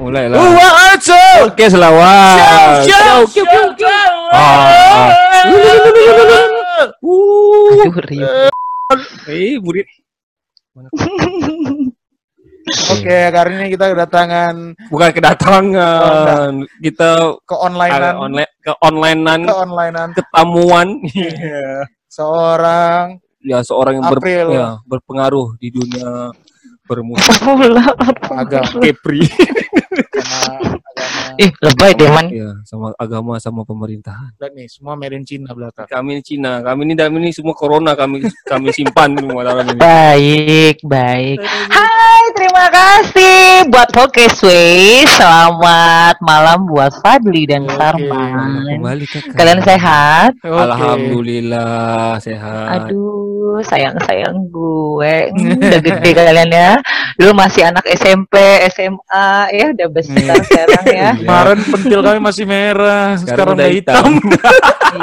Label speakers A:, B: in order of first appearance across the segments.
A: Mulai lah.
B: Dua aja.
A: Oke, selawat.
B: Ciao,
A: Ciao,
B: ciao,
A: ciao,
B: ciao.
A: Ah. Uh.
C: Aduh, Rio.
A: Eh, murid.
B: Oke, kali ini kita kedatangan
A: Bukan kedatangan. Kita
B: ke onlinean,
A: online ke onlinean
B: ke onlinean.
A: ketamuan.
B: Iya. Seorang
A: ya seorang yang ber-
B: April.
A: ya, berpengaruh di dunia bermusik
C: Pula.
B: agama
A: Kepri.
B: sama agama
C: Ih, lebay deh, man.
A: ya, sama agama sama pemerintahan.
B: dan nih semua made in Cina belakang.
A: Kami ini Cina, kami ini dalam ini semua corona kami kami simpan semua dalam ini.
C: Baik, baik. Hai, terima kasih buat Podcast Way. Selamat malam buat Fadli dan
B: Oke.
C: Sarman.
A: Kembali kakak.
C: Kalian sehat?
B: Oke.
A: Alhamdulillah sehat.
C: Aduh, sayang-sayang gue. Hmm, udah gede kalian ya. Dulu masih anak SMP, SMA, ya udah besar sekarang ya.
B: Kemarin pentil kami masih merah, sekarang, udah hitam.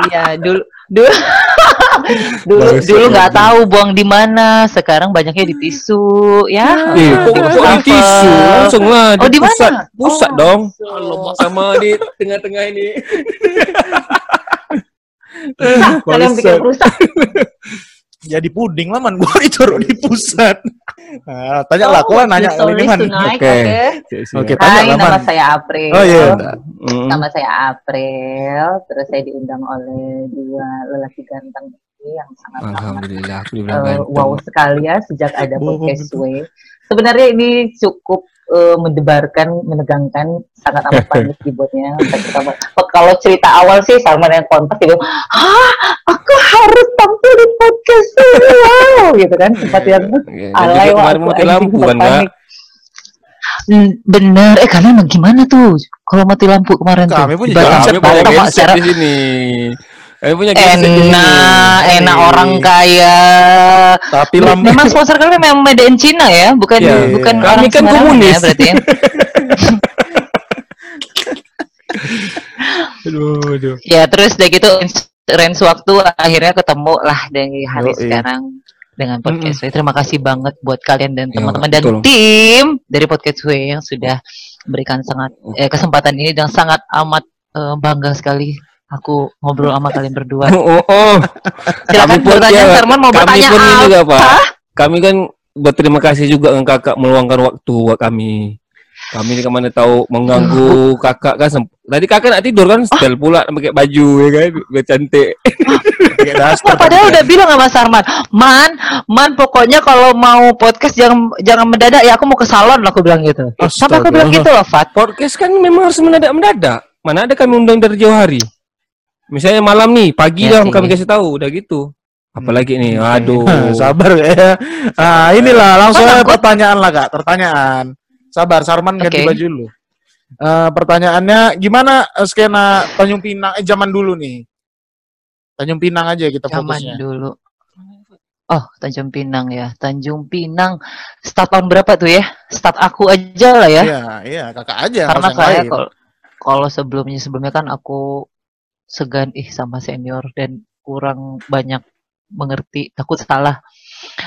C: iya, dulu dulu dulu dulu nggak tahu buang di mana. Sekarang banyaknya di tisu, ya.
A: Eh,
C: Di
A: tisu langsung lah
C: Oh, di
A: pusat,
C: mana?
A: pusat
C: Oh,
A: dong.
C: Allah.
A: Sama di tengah-tengah ini.
C: Rusak, kalian bikin rusak.
B: Jadi puding lah man, gua ditaruh di pusat. Nah, tanya lah,
C: Oh,
B: kok nanya kali ini
A: Oke.
C: oke.
B: Oke, tanya
C: Hai,
B: lah
C: nama saya April.
B: Oh iya.
A: Mm.
C: Nama saya April. Terus saya diundang oleh dua lelaki ganteng ini yang sangat sangat
A: Alhamdulillah aku dibilang ganteng.
C: wow sekali ya sejak ada podcast. Way. Sebenarnya ini cukup eh, mendebarkan, menegangkan, sangat amat panik keyboardnya. Kalau cerita awal sih Salman yang kontak bilang, Hah, aku harus tampil di podcast Way. Wow, gitu kan. Sempat yang
A: Ya, dan
C: alay
A: juga
C: wah,
A: kemarin
C: aku
A: lampu
C: sempat
A: kan
C: panik. Hmm, Bener, eh kalian gimana tuh kalau mati lampu kemarin tuh?
B: Kami jalan
A: Kami punya
C: Batam, Pak,
A: genset
C: secara
A: di sini. Kami punya
C: enak, enak orang kaya.
B: Tapi
C: Memang sponsor kalian memang made in Cina ya, bukan
A: Iya.
C: bukan
A: Kami
C: orang
A: kan
C: sembarangan
A: komunis.
C: ya berarti. ya.
B: aduh, aduh.
C: ya terus udah gitu range waktu akhirnya ketemu lah dari hari
B: Yoi.
C: sekarang dengan podcast Way. Terima kasih banget buat kalian dan
A: Ya,
C: teman-teman dan
A: betul.
C: tim dari podcast Way yang sudah berikan sangat eh, kesempatan ini dan sangat amat eh, bangga sekali aku ngobrol sama kalian berdua.
A: Oh, oh, oh.
C: Silakan
A: pun
C: bertanya,
A: ya,
C: Sarman mau
A: kami
C: bertanya
A: pun ini
C: apa?
A: juga pak. Kami kan berterima kasih juga dengan kakak meluangkan waktu buat kami. Kami ini ke mana tahu mengganggu kakak kan. Tadi kakak nak tidur kan, setel pula pakai baju ya kan, biar cantik.
C: Wah, padahal udah bilang sama Sarman, Man, Man pokoknya kalau mau podcast jangan jangan mendadak ya aku mau ke salon lah aku bilang gitu. Sampai aku bilang gitu loh, Fat.
A: Podcast kan memang harus mendadak-mendadak. Mana ada kami undang dari jauh hari. Misalnya malam nih, pagi
C: Ya
A: dah
C: sih.
A: kami kasih tahu, udah gitu. Apalagi nih, aduh.
B: Sabar ya. Ah, inilah langsung aja pertanyaan lah kak, pertanyaan. Sabar, Sarman ganti baju dulu. Eh, pertanyaannya gimana eh, skena Tanjung Pinang eh zaman dulu nih. Tanjung Pinang aja kita
C: Zaman
B: fokusnya.
C: dulu. Oh, Tanjung Pinang ya. Tanjung Pinang. Start tahun berapa tuh ya? Start aku aja lah ya.
B: Iya, iya, kakak aja
C: Karena kalau kalau sebelumnya sebelumnya kan aku segan ih sama senior dan kurang banyak mengerti, takut salah.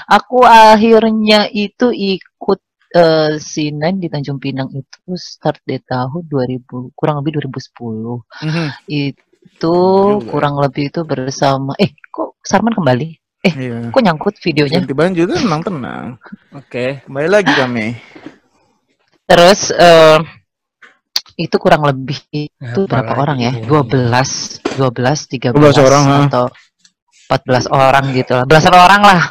C: Aku akhirnya itu ikut eh, Sinan di Tanjung Pinang itu start di tahun 2000 kurang lebih 2010.
B: Mhm.
C: Itu
B: Juga.
C: kurang lebih itu bersama eh kok Sarman kembali?
B: Iya.
C: Kok nyangkut videonya?
B: Ganti baju tenang tenang.
A: Oke.
B: Kembali lagi kami.
C: Terus eh, itu kurang lebih itu
A: Apa
C: berapa
A: lagi
C: orang ya?
A: ini?
C: 12, 12, 13
B: 12 orang, ha?
C: atau 14 orang gitu lah. Belasan orang lah.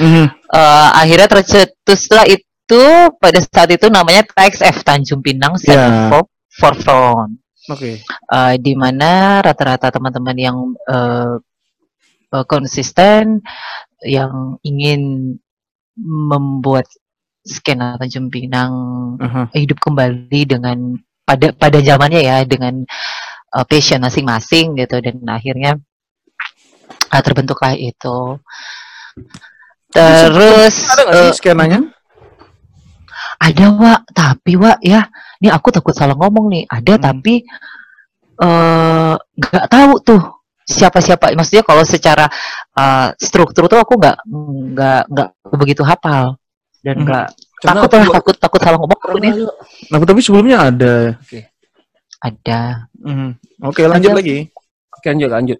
B: Mhm.
C: Eh, akhirnya tercetuslah itu pada saat itu namanya TXF Tanjung Pinang
B: Ya.
C: Center for Forefront.
B: Oke.
C: Eh, di mana rata-rata teman-teman yang eh, eh, konsisten yang ingin membuat skena Tanjung Pinang
B: Aha.
C: hidup kembali dengan pada pada zamannya ya dengan uh, passion masing-masing gitu dan akhirnya uh, terbentuklah itu terus
B: Ada nggak skenanya?
C: ada wa tapi wa ya ini aku takut salah ngomong nih ada
B: Hmm.
C: tapi nggak tahu tuh siapa-siapa maksudnya kalau secara uh, struktur tuh aku nggak nggak nggak begitu hafal dan
B: Hmm.
C: Nggak Takut lah, takut takut salah ngomong aku nih.
B: Nah, tapi sebelumnya ada.
C: Ada.
B: Mhm. Oke, lanjut
C: Ada.
B: lagi.
A: Oke, lanjut, lanjut.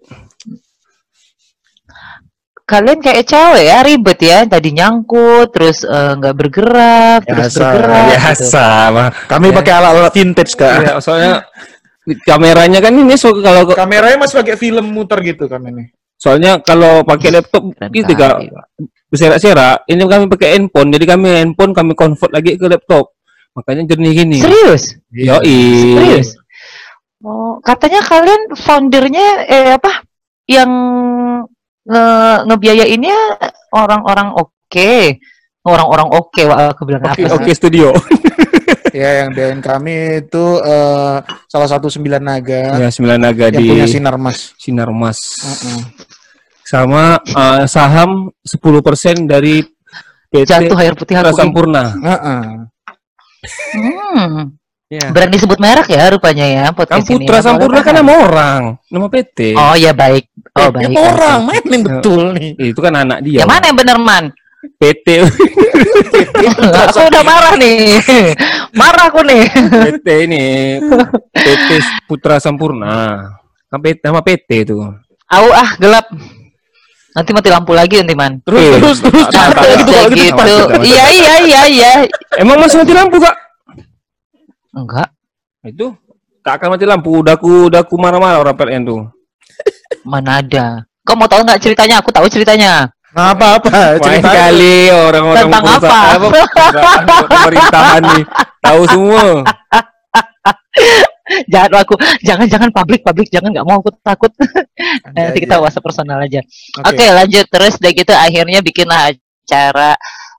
C: Kalian kayak cewek ya ribet ya. Tadi nyangkut, terus eh, nggak bergerak, terus
B: Biasa,
C: bergerak. gitu.
A: Biasa, mah.
B: Kami
A: Ya.
B: pakai alat-alat vintage, Kak.
A: Iya, soalnya kameranya kan ini so, kalau
B: Kameranya masih pakai film muter gitu kan ini.
A: Soalnya kalau pakai laptop gitu kak
C: Pak.
A: berserak-serak ini kami pakai handphone jadi kami handphone kami convert lagi ke laptop makanya jernih gini
C: Serius?
A: yoi
C: Serius? Oh, katanya kalian foundernya eh apa? Yang nge ngebiayainnya orang-orang oke. Orang-orang oke, wah aku bilang apa
A: oke
C: sih?
A: oke studio
B: Ya, yang DN kami itu eh, salah satu sembilan naga
A: ya sembilan naga
B: yang
A: di
B: punya sinar mas.
A: sinar emas
B: Heeh.
A: Sama eh, saham 10% dari PT
C: Jatuh air putih
A: Putra
C: aku.
A: Sampurna
B: Heeh.
C: Hmm.
A: ya
C: Berani sebut merek ya rupanya ya
A: kan
C: podcast ini.
A: Putra
C: ya.
A: Sampurna kan nama orang nama PT
C: Oh ya baik. Oh
B: Eh,
C: baik.
B: orang, main yang betul nih.
A: itu kan anak dia
C: Yang mana yang bener man?
A: PT
C: aku udah marah nih. marah aku nih.
A: PT ini PT Putra Sampurna kan PT, nama PT itu
C: Au ah gelap. Nanti mati lampu lagi nanti man.
B: Terus,
A: Eh,
B: terus, terus.
A: tak- tak-
C: Gitu,
A: tak-
C: gitu.
A: tak- tak- tak-
C: Iya iya iya iya.
A: emang masih mati lampu kak
C: Enggak.
A: itu kak akan mati lampu udah ku udah ku marah-marah orang PLN tuh
C: Mana ada? Kau mau tahu nggak ceritanya? Aku tahu ceritanya.
B: Nah, apa-apa,
A: Main
B: cerita
A: kali orang-orang
C: Tentang apa?
A: pemerintahan nih tahu semua
C: Jangan aku, jangan jangan publik publik jangan nggak mau aku takut. Nanti kita WhatsApp personal aja. Oke lanjut terus udah gitu akhirnya bikinlah acara.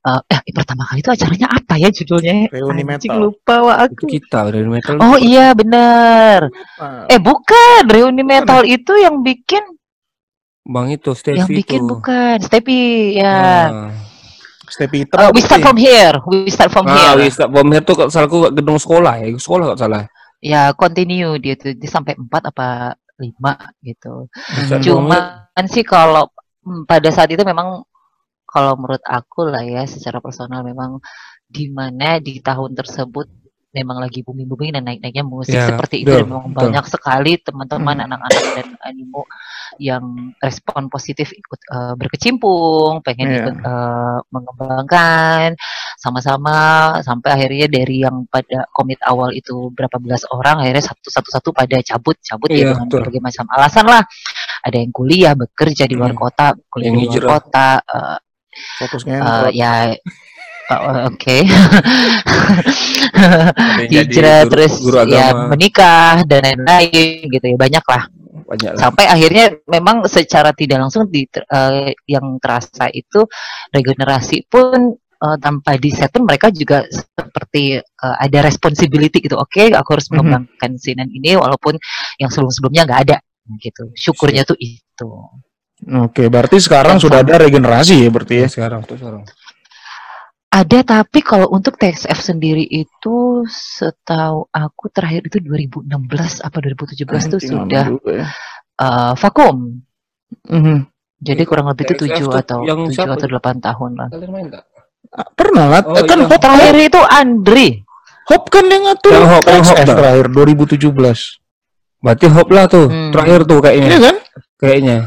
C: eh, eh pertama kali itu acaranya apa ya judulnya?
B: Reuni
C: Anjing,
B: metal.
C: lupa wah
A: itu
C: aku.
A: kita dari metal
C: Oh iya bener.
B: Ah,
C: Eh bukan reuni metal itu yang bikin
A: bang itu Stevie
C: yang bikin
A: itu
C: bukan Stepi ya.
A: Ah.
B: Hitam.
C: Uh,
B: apa
C: we start from here. We start from
A: Ah,
C: here.
A: wis tak bom here tuh kalau salah aku gedung sekolah ya, sekolah kalau salah.
C: Ya continue dia tuh dia sampai 4 apa 5 gitu.
A: Bisa
C: Cuman sih kalau mm, pada saat itu memang kalau menurut aku lah ya secara personal memang di mana di tahun tersebut memang lagi booming-booming dan naik-naiknya musik
A: Ya,
C: seperti itu
A: betul,
C: memang
A: betul.
C: banyak sekali teman-teman
B: Hmm.
C: anak-anak dan animo yang respon positif ikut eh, berkecimpung, pengen
B: Iya.
C: ikut eh, mengembangkan sama-sama sampai akhirnya dari yang pada komit awal itu berapa belas orang akhirnya satu-satu-satu pada cabut cabut
A: Iya,
C: ya dengan
A: betul.
C: berbagai macam alasan lah ada yang kuliah bekerja di luar
A: Hmm.
C: kota kuliah
A: Yang
C: di luar
A: hijrah.
C: kota eh,
B: Fokusnya
C: eh, ya eh, oke
A: Ada yang jadi
C: hijrah terus
A: guru
C: ya menikah dan lain-lain gitu ya banyak lah
A: banyak lah.
C: sampai akhirnya memang secara tidak langsung di eh, yang terasa itu regenerasi pun eh, tanpa diset pun mereka juga seperti eh, ada responsibility gitu oke aku harus
B: Mhm.
C: mengembangkan sinan ini walaupun yang sebelum-sebelumnya nggak ada gitu syukurnya tuh itu
B: Oke, berarti sekarang sudah ada regenerasi ya berarti ya.
A: Sekarang tuh sekarang.
C: ada tapi kalau untuk TXF sendiri itu setahu aku terakhir itu 2016 apa 2017 tuh
B: Anjing, lama
C: sudah
B: ya.
C: eh, vakum
B: Mhm.
C: jadi kurang lebih itu
A: TXF
C: 7
A: tuh
C: atau
A: yang
C: 7
A: siapa?
C: atau 8 tahun lah
A: Kalian main enggak?
B: Ah, Pernah lah,
A: Oh,
B: Eh, kan
A: iya.
B: Hop
C: Terakhir itu Andri.
B: Hop kan yang ngatur
A: Yang Hop, yang Hop
B: terakhir 2017.
A: Berarti hop lah tuh,
C: Hmm.
A: terakhir tuh
B: Iya
A: kayaknya.
B: kan?
A: Kayaknya.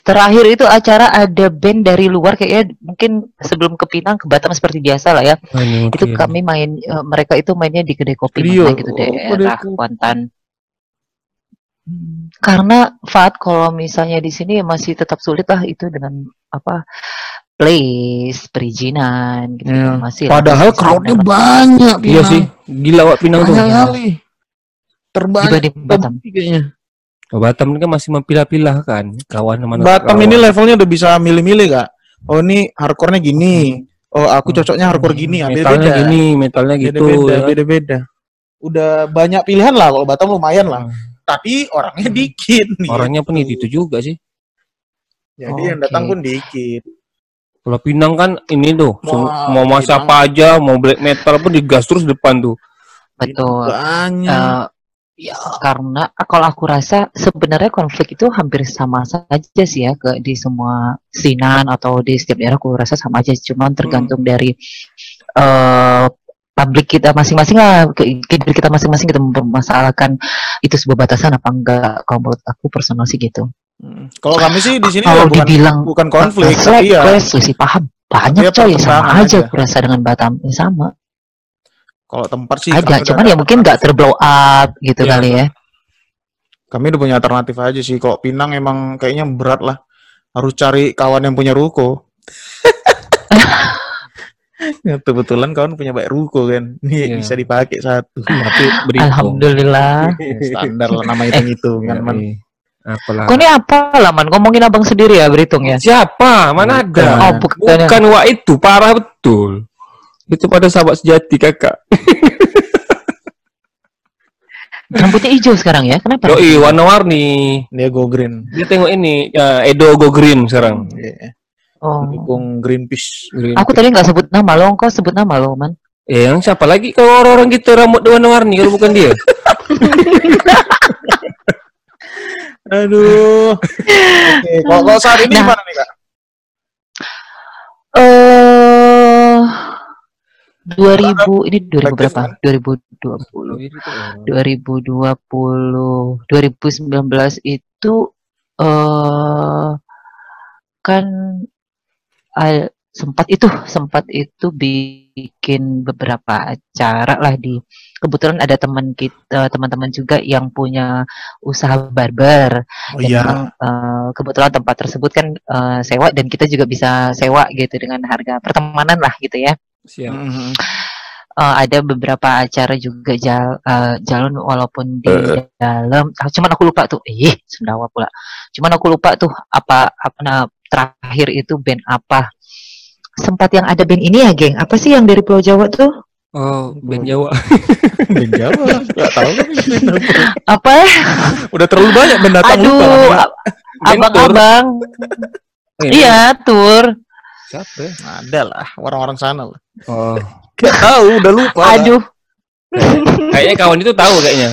C: Terakhir itu acara ada band dari luar kayaknya mungkin sebelum ke Pinang ke Batam seperti biasa lah ya.
A: Ah, ini
C: Itu
A: mungkin.
C: kami main eh, mereka itu mainnya di kedai kopi
B: Rio.
C: mana gitu
B: Oh,
C: daerah
B: kedai kopi.
C: Kuantan. Hmm, Karena Fat kalau misalnya di sini masih tetap sulit lah itu dengan apa place perizinan gitu
B: Iya.
C: masih
B: Padahal crowdnya banyak.
A: Iya
B: Pinang.
A: sih, gila Wak Pinang tuh.
B: Banyak kali. Terbanyak
C: dibanding Batam.
B: kayaknya.
A: Oh, Batam ini kan masih mempilah-pilah kan, kawan mana.
B: Batam
A: kawan.
B: ini levelnya udah bisa milih-milih kak. Oh ini hardcore-nya gini. Oh aku cocoknya hardcore gini. Ya,
A: metalnya
B: beda-beda.
A: gini, metalnya gitu.
B: Beda-beda,
A: ya kan?
B: Udah banyak pilihan lah kalau Batam lumayan lah.
A: Hmm.
B: Tapi orangnya dikit nih.
A: Orangnya pun itu juga sih.
B: Jadi yang
C: Oke.
B: datang pun dikit.
A: Kalau Pinang kan ini tuh,
B: Wah,
A: mau mas
B: Pinang.
A: apa aja, mau black metal pun digas terus depan tuh.
C: Betul.
B: Banyak.
C: Eh, Ya, karena kalau aku rasa sebenarnya konflik itu hampir sama saja sih ya ke di semua sinan atau di setiap daerah aku rasa sama aja cuman tergantung dari eh publik kita masing-masing lah ke, ke diri kita masing-masing kita mempermasalahkan itu sebuah batasan apa enggak kalau menurut aku personal sih gitu
B: Hmm. Kalau kami sih di sini
C: kalau
B: ya bukan
C: dibilang
B: bukan konflik, tapi ya
C: sih paham banyak
B: ya
C: coy sama aja
B: aja.
C: aku rasa dengan Batam ya, sama
B: kalau tempat sih
C: ada cuman ya mungkin nggak terblow up gitu
B: Iya.
C: kali ya
B: kami udah punya alternatif aja sih. Kok Pinang emang kayaknya berat lah. Harus cari kawan yang punya ruko. ya, kebetulan kawan punya banyak ruko kan. Nih
A: Iya.
B: bisa dipakai satu.
A: Tapi
C: alhamdulillah
B: Ya, standar lah nama itu hitungan
A: Ya,
B: man.
A: iya. Apalah.
C: kok ini apa lah man ngomongin abang sendiri ya berhitung ya
A: Siapa? Mana ada?
C: Oh, bukan.
A: Bukan Wak itu, parah betul. Itu pada sahabat sejati kakak.
C: rambutnya hijau sekarang ya kenapa
A: Yoi, warna-warni.
B: Dia go green.
A: Dia tengok ini, ya, Edo Go Green sekarang.
B: Iya.
C: oh
B: Dukung Greenpeace.
A: Green.
C: aku tadi nggak sebut nama lo kok sebut nama lo man
A: Eh, yang siapa lagi kalau orang-orang gitu rambut warna-warni kalau bukan dia?
B: Aduh. Oke, kalau kalau saat ini
C: Nah.
B: gimana nih kak?
C: eh 2000 ini 2000
B: Aktif,
C: berapa?
B: kan?
C: 2020. 2020 2019 itu eh kan al- sempat itu sempat itu bikin beberapa acara lah di kebetulan ada teman kita teman-teman juga yang punya usaha barber
B: Oh
C: dan
B: iya.
C: memang, eh, kebetulan tempat tersebut kan eh, sewa dan kita juga bisa sewa gitu dengan harga pertemanan lah gitu ya
A: Siap.
B: Mhm.
C: Eh, ada beberapa acara juga jal, eh, jalan walaupun di dalam ah, cuman aku lupa tuh eh Sendawa pula cuman aku lupa tuh apa apa nah, terakhir itu band apa sempat yang ada band ini ya geng apa sih yang dari Pulau Jawa tuh
A: Oh, band Jawa.
B: Band Jawa. Gak tahu kan band apa.
C: apa ya
B: Udah terlalu banyak band datang
C: aduh
B: lupa.
C: abang-abang
A: Eh,
C: iya tur
A: Siapa ya?
B: Ada lah orang-orang sana lah.
A: Oh.
B: Gak tahu, udah lupa. lah.
C: aduh
A: Kayaknya kawan itu tahu kayaknya.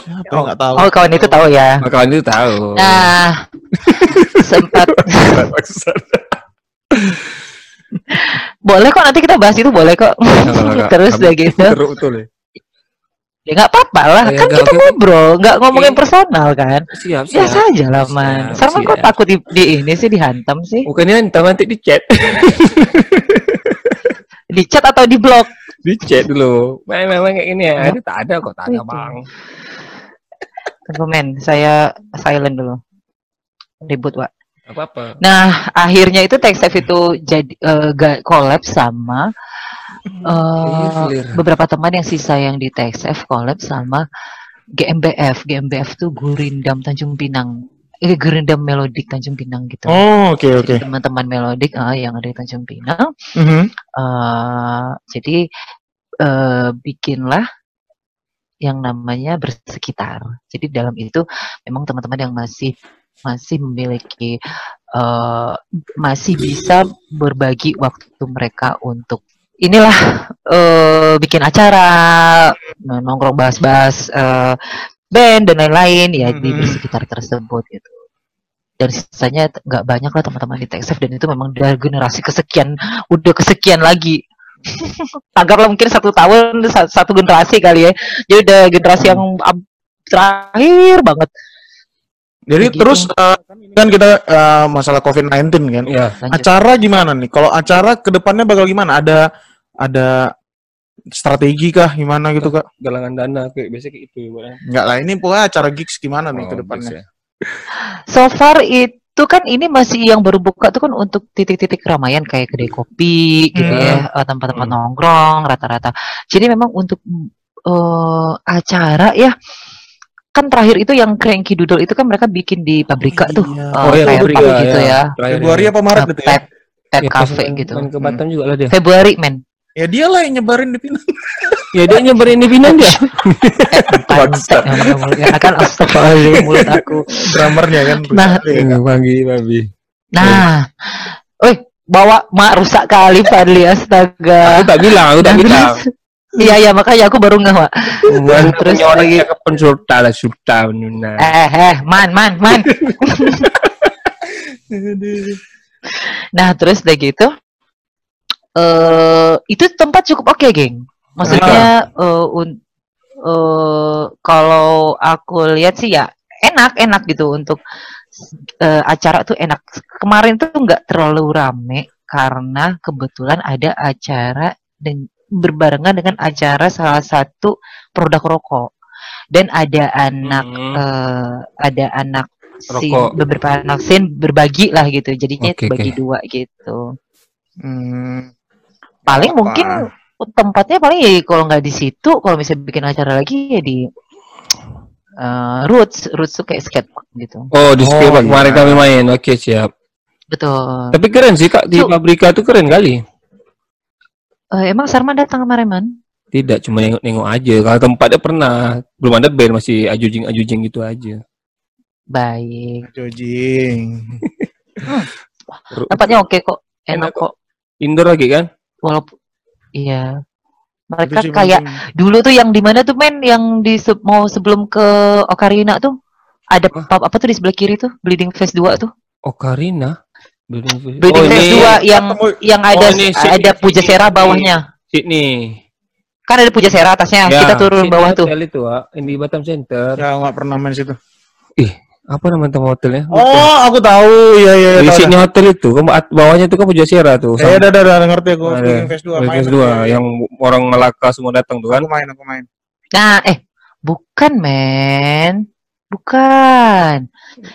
B: Siapa nggak tahu?
C: oh kawan itu tahu ya
A: Oh, kawan itu tahu.
C: Nah, sempat boleh kok nanti kita bahas itu boleh kok. Terus udah gitu.
A: Seru betul ya.
C: Ya nggak apa-apa lah,
A: ya,
C: kan kita ngobrol, nggak ngomongin personal kan.
A: Siap, siap.
C: Biasa aja lah man. Sarman kok takut di, di ini sih dihantam sih?
A: Bukannya nanti nanti di chat.
C: Di chat atau di blog?
A: di chat dulu. Memang memang kayak gini ya.
C: Ya.
A: Ada tak ada kok tak ada. Bang.
C: Tunggu men, saya silent dulu. Ribut Wak.
A: Apa-apa.
C: Nah, akhirnya itu Text itu jadi eh, ga- collab sama eh,
A: Clear.
C: beberapa teman yang sisa yang di TXF collab sama GMBF. GMBF tuh Gurindam Tanjung Pinang. Eh, Gurindam Melodik Tanjung Pinang gitu.
B: Oh, oke oke.
C: Jadi teman-teman Melodik ah, yang ada di Tanjung Pinang.
B: Mhm.
C: eh jadi eh, bikinlah yang namanya bersekitar. Jadi dalam itu memang teman-teman yang masih masih memiliki eh masih bisa berbagi waktu mereka untuk inilah eh bikin acara nongkrong bahas-bahas eh, band dan lain-lain ya di
B: Mhm.
C: bersekitar tersebut gitu. Dan sisanya nggak banyak lah teman-teman di TXF dan itu memang dari generasi kesekian udah kesekian lagi. Tagarlah mungkin satu tahun sa- satu generasi kali ya. Jadi udah generasi yang terakhir banget
B: Jadi
C: Begitu.
B: terus eh, kan kita eh, masalah COVID-19 kan.
C: Lanjut
B: Acara gimana nih? Kalau acara ke depannya bakal gimana? Ada ada strategi kah gimana gitu kak?
A: Galangan dana kayak biasa kayak gitu ya, Bang.
B: Enggak lah ini pokoknya acara gigs gimana nih
A: Oh,
B: ke depannya?
A: biasa.
C: so far itu kan ini masih yang baru buka tuh kan untuk titik-titik keramaian kayak kedai kopi gitu
B: Hmm.
C: ya eh, tempat-tempat
A: Hmm.
C: nongkrong rata-rata jadi memang untuk eh, acara ya kan terakhir itu yang cranky doodle itu kan mereka bikin di pabrika
B: Oh,
C: tuh
B: iya.
C: eh,
A: Oh, iya,
C: kayak
A: Pabrika,
C: pub gitu
A: ya.
C: ya
B: Februari
A: ya.
B: apa Maret
C: Eh,
B: gitu ya?
C: pep
A: Ya,
C: cafe
A: pas
C: gitu
A: ke Batam juga lah dia.
C: Februari men
B: Ya dia lah yang nyebarin di Pinang.
A: Ya dia nyebarin di Pinang dia.
C: eh,
B: Bangsat.
C: ya kan astagfirullahaladzim mulut aku
B: Drummernya kan.
C: Nah,
B: Iya.
A: Bagi, babi.
C: nah Wih, bawa mak rusak kali Fadli
A: Aku
C: astaga
A: tak bilang, aku tak bilang.
C: Iya iya makanya aku baru Wak.
A: Man,
C: Terus lagi-
A: yang cakep sultan lah sultan. Nah.
C: Eh eh man man man. Nah terus udah gitu, eh itu tempat cukup oke geng. Maksudnya eh un- eh, kalau aku lihat sih ya enak enak gitu untuk eh, acara tuh enak. Kemarin tuh nggak terlalu rame karena kebetulan ada acara dan berbarengan dengan acara salah satu produk rokok dan ada anak
A: Hmm.
C: eh, ada anak
A: Rokok.
C: beberapa anak scene berbagi lah gitu jadinya
A: Oke,
C: bagi
A: oke.
C: dua gitu
B: Hmm.
C: paling
B: Apa?
C: mungkin tempatnya paling ya kalau nggak di situ kalau misalnya bikin acara lagi ya di eh, roots roots tuh kayak skatepark gitu
A: Oh, di
B: Oh,
A: skatepark
B: iya.
A: kemarin kami main. Oke, siap.
C: betul
A: Tapi keren sih Kak di
C: Su-
A: Pabrika tuh keren kali.
C: Eh, emang Sarman datang kemarin man?
A: Tidak cuma nengok-nengok aja. Kalau tempatnya pernah belum ada band masih ajujing-ajujing gitu aja.
C: baik.
B: Jojing.
C: tempatnya oke kok enak,
A: Enak
C: kok.
A: Indoor lagi kan?
C: walaupun iya. Mereka
B: Itu
C: kayak dulu tuh yang di mana tuh men? Yang di se- mau sebelum ke Ocarina tuh? Ada pub apa tuh di sebelah kiri tuh? Bleeding Face 2 tuh.
A: Ocarina. Building Face-
C: Bleeding
A: oh,
C: Face
A: ini
C: 2 yang
B: Ketemu-
C: yang ada
A: ini Sydney-
C: ada Pujasera
A: Sydney.
C: bawahnya
A: Sydney.
C: kan ada Pujasera atasnya
A: Ya,
C: kita turun
A: Sydney
C: bawah tuh
A: Hotel itu, di Batam Center.
B: Ya nggak pernah main situ.
A: Apa nama tempat hotelnya?
B: Oh, aku tahu. Iya iya.
A: di
B: tahu,
A: Sydney Hotel itu, bawahnya itu kan Pujasera tuh.
B: dah. Eh, dah, dah, dah, ngerti aku.
A: Ada.
B: Bleeding Face 2 main.
A: Podcast
B: aku.
A: dua yang orang Melaka semua datang tuh kan.
B: Aku main, aku main.
C: nah eh bukan men bukan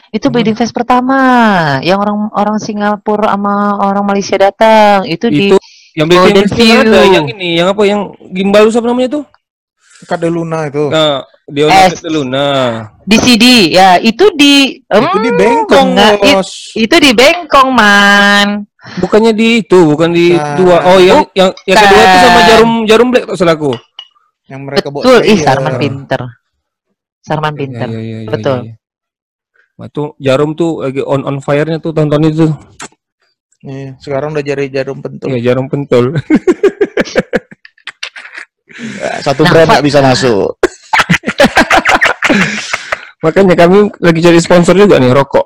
C: itu
A: Hmm.
C: Bleeding Face pertama yang orang orang Singapura sama orang Malaysia datang itu, di
A: Itu yang bikin
C: Golden
A: ada
C: View.
A: yang ini, yang apa yang gimbal itu siapa namanya tuh?
B: Kade Luna itu.
A: Nah, dia
C: Eh,
A: dulu nah.
C: di CD ya itu di
B: itu di
C: Hmm,
B: Bengkong,
C: benar. It-
B: bos.
C: itu di Bengkong man
A: Bukannya di itu, bukan di
B: Nah.
A: dua. Oh, yang yang yang kedua itu sama jarum jarum black tak salah aku.
B: Yang mereka bawa
C: betul ih
B: player.
C: Sarman pinter Sarman pinter
A: Iya, iya, iya,
C: Betul.
A: iya. Wah, tuh jarum tuh lagi on on fire-nya tuh tahun-tahun itu.
B: Iya, sekarang udah jadi jarum pentul.
A: Iya, jarum pentul.
B: Satu
C: Nah,
B: brand nggak bisa masuk.
A: Makanya kami lagi cari sponsor juga nih rokok.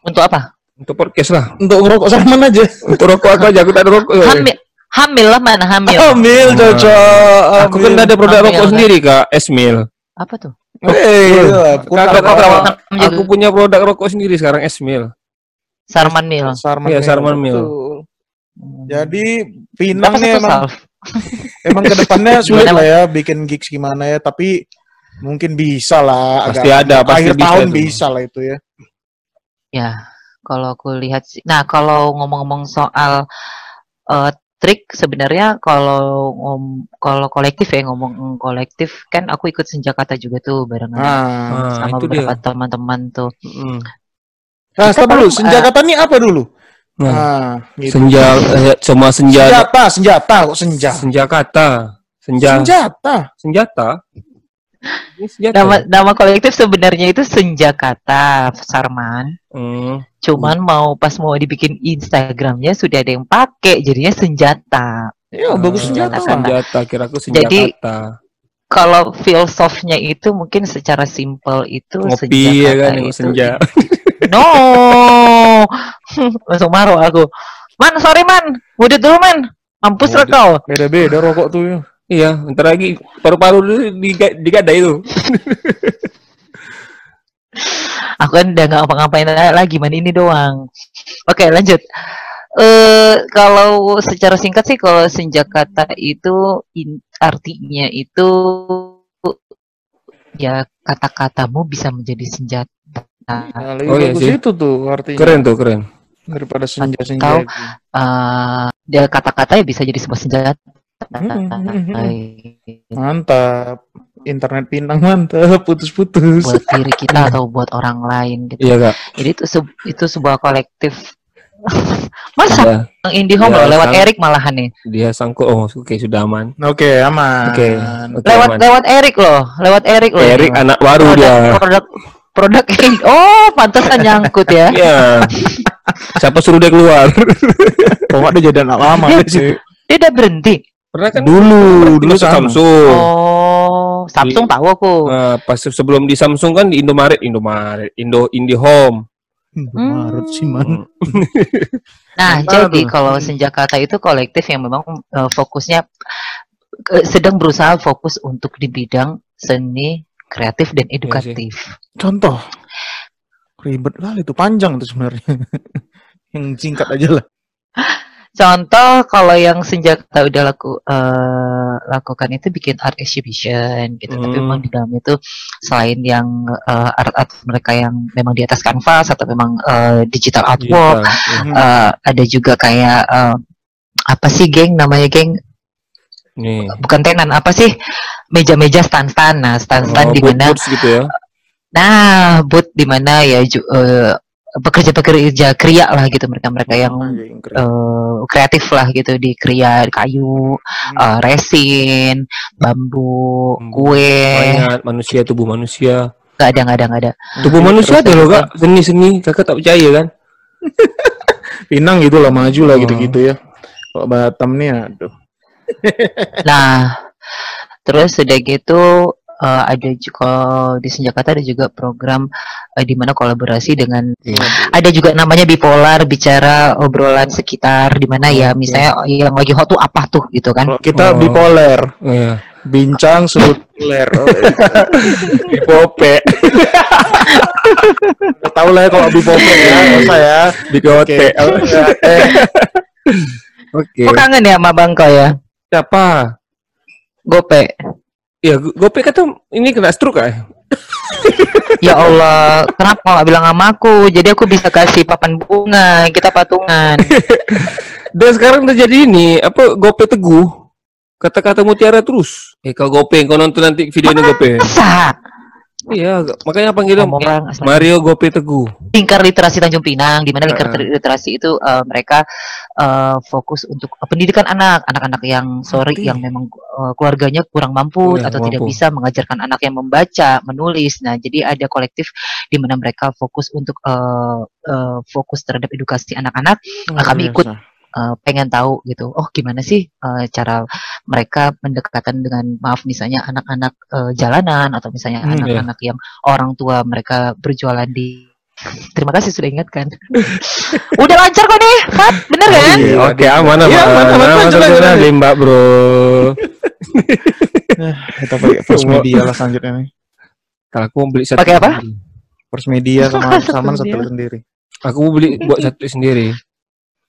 C: untuk apa
A: Untuk podcast lah.
B: Untuk ngerokok Sarman aja.
A: Untuk rokok aku aja, aku tak ada rokok.
C: hamil hamil lah mana hamil
A: Nah.
B: cocok.
A: Aku kan ada produk
C: Ambil,
A: rokok
C: kan?
A: sendiri, Kak. Esmil.
C: Apa tuh
B: Eh,
A: Kakak kau tahu,
C: Juga.
A: aku punya produk rokok sendiri sekarang Esmil.
C: Sarman Mil
B: Sarman
A: Iya,
B: Mill,
A: Sarman Mill.
B: betul. Jadi Pinang nih emang
C: sal?
B: emang ke depannya
C: sulit
B: lah ya bikin gigs gimana ya tapi mungkin bisa lah
A: Pasti ada, pasti
B: akhir
A: bisa
B: tahun
A: tuh.
B: bisa lah itu ya
C: Ya, kalau aku lihat sih. Nah, kalau ngomong-ngomong soal eh, trik sebenarnya kalau ngom- kalau kolektif ya ngomong kolektif kan aku ikut senjakata juga tuh barengan
A: Ah,
C: sama
A: itu
C: beberapa teman-teman tuh.
A: Mm.
B: nah stop dulu senjata ini apa dulu
A: Nah,
B: nah gitu.
A: senja eh, semua senja
B: senjata senjata kok senja
A: senjakata. Senja
B: senjata
A: senjata.
C: Nama nama kolektif sebenarnya itu Senjakata Sarman.
A: Hmm.
C: Cuman mau pas mau dibikin Instagramnya sudah ada yang pakai jadinya senjata.
B: ya bagus senjata
C: senjata,
B: lah
A: Senjata, kiraku senjata.
C: Jadi, Kalau filsofnya itu mungkin secara simpel itu
A: Ngopi ya kan,
C: itu-
A: senja.
C: No, langsung marah aku. Man, sorry man, wudhu dulu man. Mampus lah
A: Wudhu.
C: kau.
B: beda beda rokok tuh ya
A: Iya, bentar lagi paru-paru dulu diga- digadai itu.
C: Aku kan udah nggak ngapa-ngapain lagi, man ini doang. Oke, lanjut. Eh kalau secara singkat sih kalau senjakata itu in- artinya itu ya kata-katamu bisa menjadi senjata.
B: nah,
A: Oh, iya sih.
B: itu tuh artinya
A: Keren tuh, keren.
B: daripada senja senja
C: Atau- Eh dia kata-kata ya bisa jadi sebuah senjata.
B: Mantap internet pinang mantap putus-putus
C: buat diri kita atau buat orang lain gitu.
A: Iya, Kak.
C: Jadi itu se- itu sebuah kolektif. Masa
A: Ada.
C: yang indie home
A: Ya,
C: loh, lewat
A: sang-
C: Erik malahan nih.
A: Dia sangkut. Oh, oke sudah aman.
B: oke aman
A: Oke. Oke,
C: Lewat
A: aman.
C: lewat Erik loh, lewat Erik loh.
A: Erik
C: ini.
A: anak baru
C: produk,
A: dia.
C: produk produk Erik. Oh, pantesan nyangkut ya.
A: Iya. Siapa suruh dia keluar?
B: kok dia jadi anak lama
C: Dia-
B: sih
C: Dia udah berhenti.
A: Pernah kan?
B: Dulu,
A: Pernah
B: dulu sama.
A: Samsung.
C: Oh, Samsung tahu aku.
A: Nah, pas sebelum di Samsung kan di Indomaret, Indomaret, Indo IndiHome.
B: Maret sih man.
A: Hmm.
C: Nah, jadi
B: tuh?
C: kalau Senjakata itu kolektif yang memang eh, fokusnya eh, sedang berusaha fokus untuk di bidang seni, kreatif dan edukatif.
B: Contoh. Ribet kali itu panjang tuh sebenarnya. Yang singkat aja lah.
C: Contoh kalau yang Senjakata udah laku eh, lakukan itu bikin art exhibition gitu. Tapi
A: Hmm.
C: memang di dalam itu selain yang eh, art-art mereka yang memang di atas kanvas atau memang eh, digital artwork,
A: Iya.
C: eh, ada juga kayak eh, apa sih geng namanya geng
A: Nih.
C: bukan tenan apa sih meja-meja stand-stand nah stand-stand
A: Oh,
C: di mana
A: gitu ya.
C: nah booth di mana ya ju- eh, pekerja-pekerja kria lah gitu mereka-mereka yang eh, kreatif lah gitu di kria kayu eh, resin bambu
A: Hmm.
C: kue
A: Banyak manusia, tubuh manusia.
C: nggak ada nggak ada nggak ada
A: Tubuh manusia
C: terus
A: ada loh kak, seni-seni. Kakak tak percaya kan?
B: Pinang gitu lah, maju lah
A: Oh.
B: gitu-gitu ya. Kalau Batam nih aduh.
C: Nah, terus udah gitu eh, ada juga di Senjakata ada juga program eh, di mana kolaborasi dengan ada juga namanya bipolar bicara obrolan sekitar di mana ya
A: Oke.
C: misalnya yang lagi hot tuh apa tuh gitu kan.
B: Kalau kita
A: Oh.
B: bipolar,
A: Iya.
B: bincang sudut ler. Bipope. Tahu lah ya kalau bipope ya, nggak usah ya.
A: Di kote.
B: Eh,
A: Oke.
C: Kok kangen ya sama Bangko ya?
A: Siapa?
C: Gope.
A: Ya, Gope kata ini kena stroke ah.
C: Ya Allah, kenapa nggak bilang sama aku? Jadi aku bisa kasih papan bunga, kita patungan.
A: Dan sekarang terjadi ini, apa Gope teguh. Kata-kata mutiara terus. Eh kau Gope, kau nonton nanti videonya Gope.
C: Masa?
A: Iya, makanya panggil
C: orang.
A: Mario Gope Teguh.
C: lingkar literasi Tanjung Pinang di mana lingkar
A: Heeh.
C: literasi itu eh, mereka eh, fokus untuk pendidikan anak anak-anak yang sorry yang memang eh, keluarganya kurang mampu
A: Iya,
C: atau tidak
A: mampu.
C: bisa mengajarkan anak yang membaca menulis nah jadi ada kolektif di mana mereka fokus untuk eh, eh, fokus terhadap edukasi anak-anak Nah, kami ikut eh, pengen tahu gitu oh gimana sih eh, cara mereka mendekatan dengan maaf misalnya anak-anak eh, jalanan atau misalnya
A: Hmm, iya.
C: anak-anak yang orang tua mereka berjualan di terima kasih sudah ingatkan udah lancar kok nih Fat bener kan
A: Iya, Oke, aman aman.
B: Iya, aman, aman, lanjut,
A: terkenal, Mbak Bro.
B: Kita pakai first media lah selanjutnya nih.
A: Kalau aku mau beli satu.
C: Pakai apa?
B: First media sama
C: Satu
B: sama
C: media.
B: satu sendiri.
A: Aku mau beli buat satu sendiri.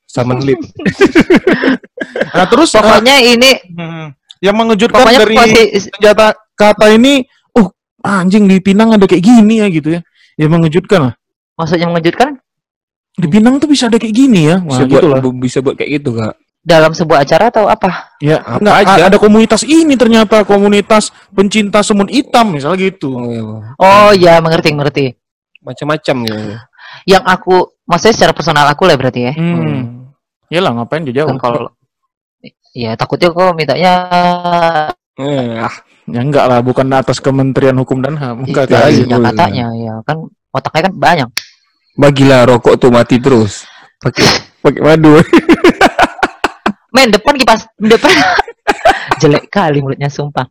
A: Sama lip.
B: Nah, terus
C: pokoknya ini
B: Hmm. yang mengejutkan
C: pokoknya
B: dari
C: pasti
B: senjata kata ini, oh anjing di Pinang ada kayak gini ya gitu ya. Ya mengejutkan lah.
C: maksudnya mengejutkan
B: Di Pinang tuh bisa ada kayak gini ya. Wah,
A: Bisa buat,
B: gitu lah.
A: bu- bisa buat kayak gitu, Kak.
C: dalam sebuah acara atau apa
B: Ya,
A: Apa
B: enggak,
A: aja.
B: ada komunitas ini ternyata komunitas pencinta semut hitam misalnya gitu.
A: Oh, iya.
C: oh ya mengerti mengerti
A: Macam-macam gitu.
C: yang aku maksudnya secara personal aku lah berarti ya
B: Hmm. Yalah ngapain dia jauh?
C: kan kalau ya takutnya kok mintanya
A: Eh, ah,
B: Ya enggak lah, bukan atas Kementerian Hukum dan HAM. Enggak kayak
C: iya, katanya ya kan otaknya kan banyak
A: bagilah rokok tuh mati terus. Pakai pakai madu.
C: Men depan kipas depan jelek kali mulutnya sumpah.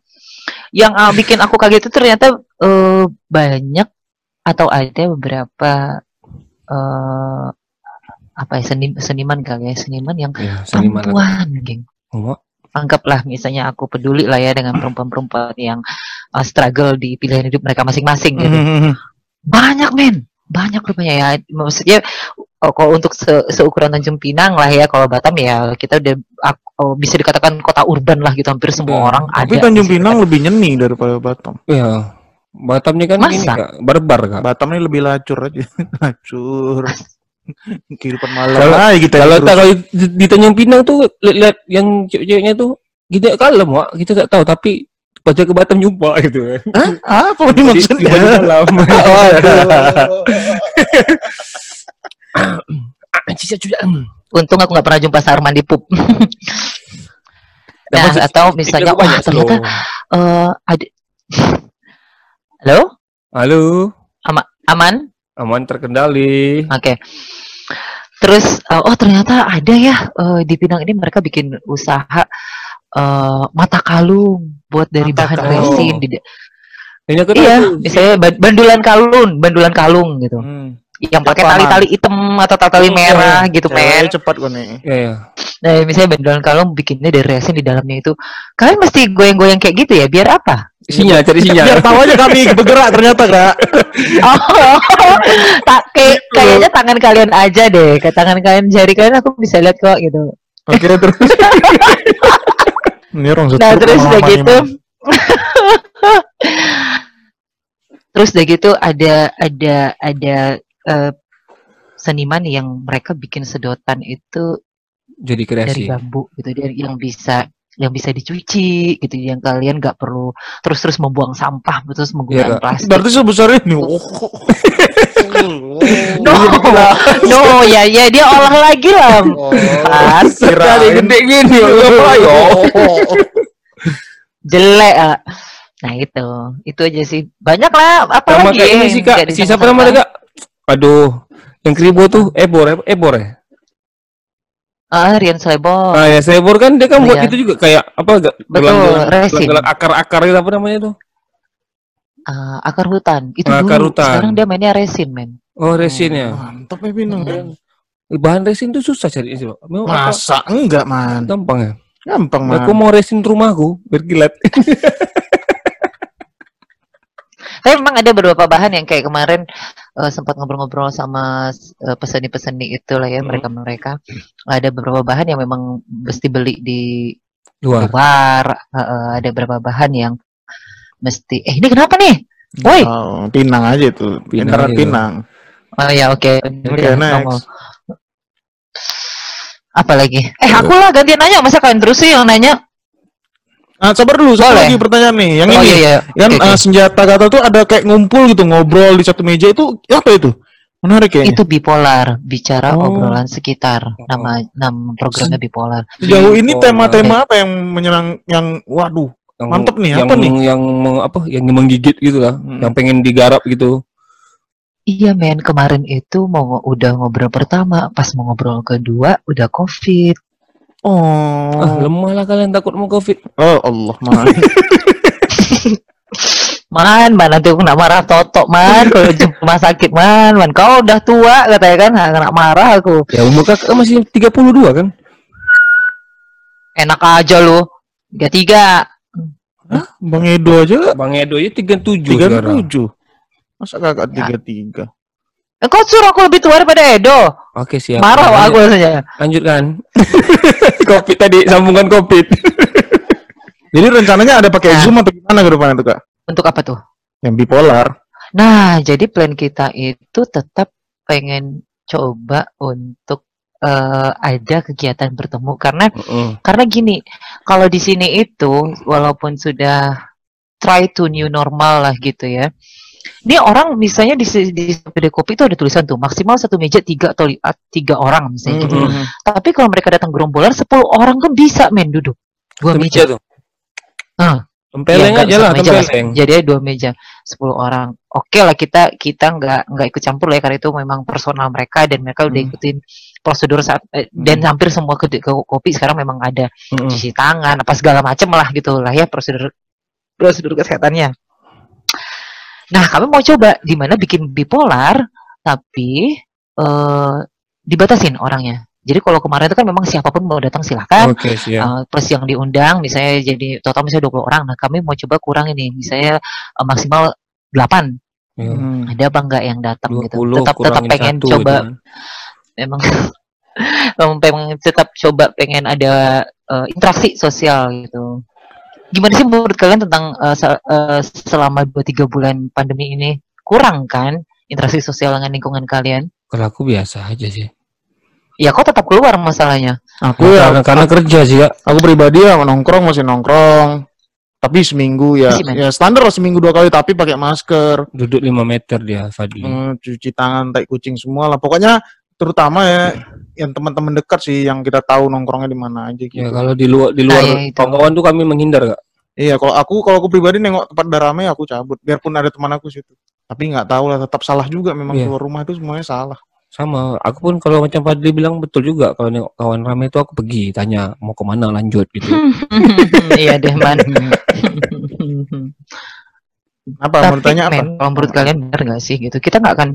C: Yang uh, bikin aku kaget itu ternyata eh, banyak atau ada beberapa eh apa ya seni, seniman kali ya seniman yang
A: Ya, seniman.
C: perempuan, geng.
A: Oh,
C: Anggaplah misalnya aku peduli lah ya dengan perempuan-perempuan yang uh, struggle di pilihan hidup mereka masing-masing gitu.
B: Hmm.
C: Banyak men, banyak rupanya ya. Maksudnya oh, kalau untuk se- seukuran Tanjung Pinang lah ya, kalau Batam ya kita udah oh, bisa dikatakan kota urban lah gitu, hampir semua
A: Iya.
C: orang
B: Tapi
C: ada.
B: Tanjung
C: di situ.
B: Pinang lebih nyeni daripada Batam.
A: Iya. Batam ini kan
C: Masa?
A: ini Kak, barbar Kak.
B: Batam ini lebih lacur aja. lacur. Kehidupan malam
A: Kalau-
B: aja kita
A: Kalau tak kalau di, di Tanjung Pinang tuh lihat, lihat yang cewek-ceweknya tuh kita kalem, Wak. Kita tak tahu tapi baca ke Batam jumpa gitu.
B: Hah? apa ini
A: Di- di
B: maksudnya?
A: baju malam.
B: Oh,
A: Ah.
C: Untung aku nggak pernah jumpa Sarman di pub. Nah,
A: maksud-
C: atau misalnya, wah, ternyata-. Eh, ada. Halo,
A: Halo,
C: aman?
A: Aman terkendali.
C: Oke. Terus, eh, oh ternyata ada ya eh, di Pinang ini mereka bikin usaha eh, mata kalung buat dari
B: Mata
C: bahan resin. Di-
A: Ini aku
C: iya,
A: tahu.
C: misalnya ba- bandulan kalung, bandulan kalung gitu.
B: Hmm.
C: Yang pakai tali-tali hitam atau tali-tali
B: Iya,
C: merah gitu, men.
B: Cepat kok nih.
A: Iya, iya.
C: Nah, misalnya bandulan kalung bikinnya dari resin di dalamnya itu. Kalian mesti goyang-goyang kayak gitu ya, biar apa?
A: Sinyal, cari sinyal.
B: Biar tahu aja kami bergerak ternyata kak.
C: Oh, tak kayak
B: Gitu.
C: kayaknya tangan kalian aja deh. Ke tangan kalian, jari kalian aku bisa lihat kok gitu.
B: Oke terus. Ini orang
C: Nah, terus udah gitu. Terus udah gitu ada ada ada eh, seniman yang mereka bikin sedotan itu
A: Jadi
C: dari
A: kreasi.
C: bambu gitu, dari yang bisa yang bisa dicuci gitu, yang kalian nggak perlu terus-terus membuang sampah, terus menggunakan
A: Kak.
C: plastik.
B: Berarti sebesar ini. Oh.
C: No, no, ya ya dia olah lagi lah. Pas,
A: Sekali gede gini, apa ya?
C: jelek. ah. Nah itu, itu aja sih. Banyak lah. Apa
A: Sama
C: lagi
A: kayak ini sih kak,
C: nggak
A: si siapa namanya kak? Aduh, yang kribo tuh Ebor, ya? Ebor ya?
C: Ah, Rian Slebor.
A: Nah ya, Ebor kan dia kan buat
C: Iya.
A: itu juga kayak apa? gak-
C: Betul,
A: gelang-gelang- akar-akar itu apa namanya tuh?
C: Ah, akar hutan. Itu
A: Ah,
C: dulu.
A: akar hutan.
C: Sekarang dia mainnya resin, men.
A: Oh resin ya.
B: Mantap ya Pinang.
A: Bahan resin tuh susah cari sih pak. Apa?
B: Masa enggak man?
A: Gampang ya.
B: Gampang man.
A: Aku mau resin rumahku biar kilat.
C: Tapi memang ada beberapa bahan yang kayak kemarin eh, sempat ngobrol-ngobrol sama eh, peseni-peseni itu lah ya
A: Hmm.
C: mereka-mereka. Ada beberapa bahan yang memang mesti beli di
A: Luar.
C: luar. Eh, ada beberapa bahan yang mesti. Eh ini kenapa nih? Woi.
B: Oh, Pinang aja itu.
A: Pinang
B: Internet. Pinang.
C: Oh ya oke.
B: Oke,
C: Udah,
B: next.
C: ngomong. Apa lagi? Eh aku lah gantian nanya. Masa kalian terus sih yang nanya?
B: Nah, sabar dulu, satu lagi pertanyaan nih. Yang
C: oh
B: ini
C: iya iya.
B: kan
C: Oke, oke.
B: eh, senjata kata tuh ada kayak ngumpul gitu ngobrol di satu meja itu apa itu? Menarik kayaknya.
C: Itu bipolar, bicara
B: Oh.
C: obrolan sekitar. Nama nama programnya bipolar.
B: Sejauh ini
A: Oh,
B: tema-tema apa yang menyerang yang waduh
A: Yang,
B: Mantep nih,
A: yang,
B: apa nih?
A: Yang meng- apa? Yang menggigit gitu lah.
B: Hmm.
A: Yang pengen digarap gitu.
C: Iya men, kemarin itu mau udah ngobrol pertama, pas mau ngobrol kedua udah covid.
B: Oh
A: Ah, lemah lah kalian takut mau covid.
B: oh Allah man.
C: Man, man nanti aku kena marah totok man, kalau jemput rumah sakit man, man kau udah tua katanya kan, nggak kena marah aku.
A: Ya umur kakak masih 32 kan?
C: Enak aja lu, tiga tiga.
B: Bang Edo aja
A: Bang Edo ya 37
B: tiga
A: sekarang.
B: tujuh. Masa kakak
C: Ya. Eh, kau suruh aku lebih tua daripada Edo,
A: Oke siap.
C: marah
A: Lanjut-
C: aku rasanya.
A: Lanjutkan. covid tadi sambungan covid.
B: Jadi rencananya ada pakai
C: Nah.
B: zoom atau gimana ke depan itu kak?
C: Untuk apa tuh?
B: Yang bipolar.
C: Nah, jadi plan kita itu tetap pengen coba untuk eh, ada kegiatan bertemu karena
A: Heeh.
C: karena gini, kalau di sini itu walaupun sudah try to new normal lah gitu ya. Ini orang misalnya di di kedai kopi itu ada tulisan tuh maksimal satu meja tiga atau ah, tiga orang misalnya gitu.
A: Mhm.
C: Tapi kalau mereka datang gerombolan 10 orang kan bisa men duduk dua
A: Satu
C: meja.
A: tuh.
C: Ah.
A: Tempeleng
C: Iya,
A: aja lah,
C: meja lah. Jadi dua meja, 10 orang. Oke lah kita kita nggak nggak ikut campur lah ya karena itu memang personal mereka dan mereka udah
B: Hmm.
C: ikutin prosedur saat eh, dan hampir semua kedai ko- kopi sekarang memang ada
A: Heeh.
C: cuci tangan apa segala macam lah gitu lah ya prosedur prosedur kesehatannya. Nah kami mau coba di mana bikin bipolar tapi eh dibatasin orangnya. Jadi kalau kemarin itu kan memang siapa pun mau datang silahkan.
A: Siap.
C: Uh, plus yang diundang misalnya jadi total misalnya 20 orang. Nah, kami mau coba kurang ini misalnya uh, maksimal 8.
A: Ya.
B: Hmm.
C: Ada apa enggak yang datang gitu.
A: 20
C: Tetap tetap pengen coba
A: gitu kan.
C: memang memang tetap coba pengen ada uh, interaksi sosial gitu. Gimana sih menurut kalian tentang uh, se- uh, selama 2 3 bulan pandemi ini? Kurang kan interaksi sosial dengan lingkungan kalian?
A: Kalau aku biasa aja sih.
C: Ya kok tetap keluar masalahnya.
B: Aku
A: Nah,
B: ya,
A: karena, karena kerja sih kak.
B: aku pribadi ya nongkrong masih nongkrong. Tapi seminggu ya,
C: Masih,
B: ya standar lah seminggu dua kali tapi pakai masker,
A: Duduk 5 meter dia, Fadli.
B: Hmm, cuci tangan, tai kucing semua lah. Pokoknya terutama ya yang teman-teman dekat sih yang kita tahu nongkrongnya di mana aja gitu.
A: Ya kalau di luar di luar
C: Nah, ya,
A: tuh kami menghindar kak.
B: Iya, kalau aku kalau aku pribadi nengok tempat udah rame aku cabut, biarpun ada teman aku situ. Tapi nggak tahu lah, tetap salah juga memang
A: Iya.
B: keluar rumah itu semuanya salah.
A: sama. Aku pun kalau macam Fadli bilang betul juga kalau nengok kawan ramai itu aku pergi tanya mau ke mana lanjut gitu.
C: Iya deh man.
B: Apa mau
C: Tapi
B: tanya apa?
C: men, kalau menurut kalian benar nggak sih gitu? Kita nggak akan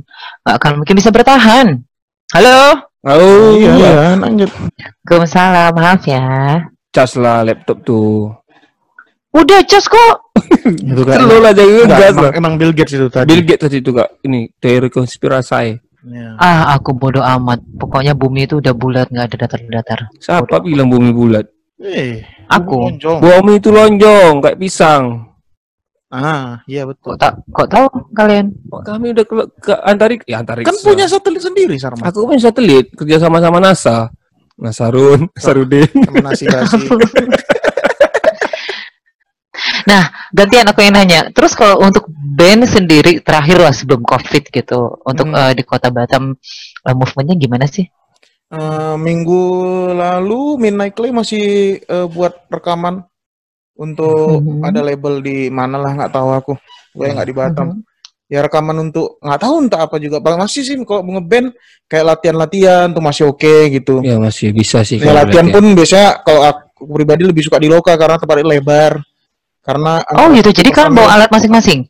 C: nggak akan mungkin bisa bertahan. Halo,
A: Oh
B: iya,
A: iya.
B: iya, lanjut.
C: Waalaikumsalam, maaf ya.
A: Cas lah laptop tuh.
C: Udah cas kok.
B: Itu kan.
A: Selalu lah gas
B: emang, emang Bill Gates itu tadi.
A: Bill Gates tadi itu kak. Ini teori konspirasi.
B: Iya.
C: Ah, aku bodoh amat. Pokoknya bumi itu udah bulat, nggak ada datar-datar.
A: Siapa bilang bumi bulat?
B: Eh,
C: Aku.
B: lonjong.
A: Bumi itu lonjong kayak pisang.
B: Ah, iya betul.
C: Kok tak kok tahu kalian?
A: Kok kami udah ke, ke antarik ya antariksa.
B: Kan punya satelit sendiri Sarma.
A: Aku punya satelit kerja sama sama NASA. Nasarun, Sarudin.
B: Sama nasi basi.
C: Gantian aku yang nanya. Terus kalau untuk band sendiri terakhir lah sebelum COVID gitu, untuk
B: Hmm.
C: eh, di Kota Batam eh, movementnya gimana sih?
B: Eh, minggu lalu Midnight Clay masih eh, buat rekaman untuk
C: Mhm.
B: ada label di mana lah nggak tahu aku. Gue nggak di Batam.
C: Mhm.
B: Ya rekaman untuk nggak tahu entah apa juga. Bang masih sih kalau ngeband kayak latihan-latihan tuh masih oke gitu.
A: Ya masih bisa sih.
B: Ya, latihan
A: latihan.
B: pun biasanya kalau aku pribadi lebih suka di loka karena tempatnya lebar. Karena
C: Oh gitu. Jadi kan bawa alat masing-masing.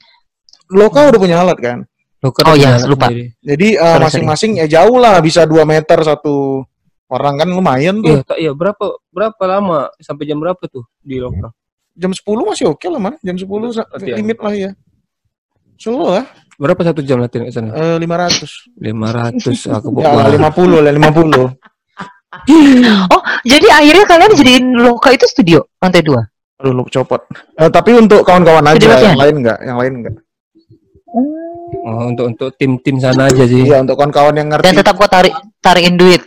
B: loka udah punya alat kan.
A: Lo kan
C: Oh, iya,
A: anak
C: lupa.
A: sendiri.
B: Jadi eh,
C: Sorry,
B: masing-masing ya jauh lah bisa 2 meter satu orang kan lumayan tuh.
A: Iya, iya berapa berapa lama sampai jam berapa tuh di lokal?
B: Jam 10 masih oke lah man. Jam 10 sa-
A: Latihan.
B: limit lah ya. Slow lah.
A: Berapa satu jam latihan ke sana?
B: Eh, 500.
A: 500 aku
B: Ya
A: bawa.
B: 50 lah 50.
C: Oh, jadi akhirnya kalian jadiin loka itu studio lantai dua.
B: Aduh lu copot. Eh, tapi untuk kawan-kawan aja
C: latihan?
B: yang lain enggak, yang lain enggak.
A: Oh, untuk untuk tim-tim sana aja sih.
B: Iya, untuk kawan-kawan yang ngerti.
C: Dan tetap kok tarik tarikin duit.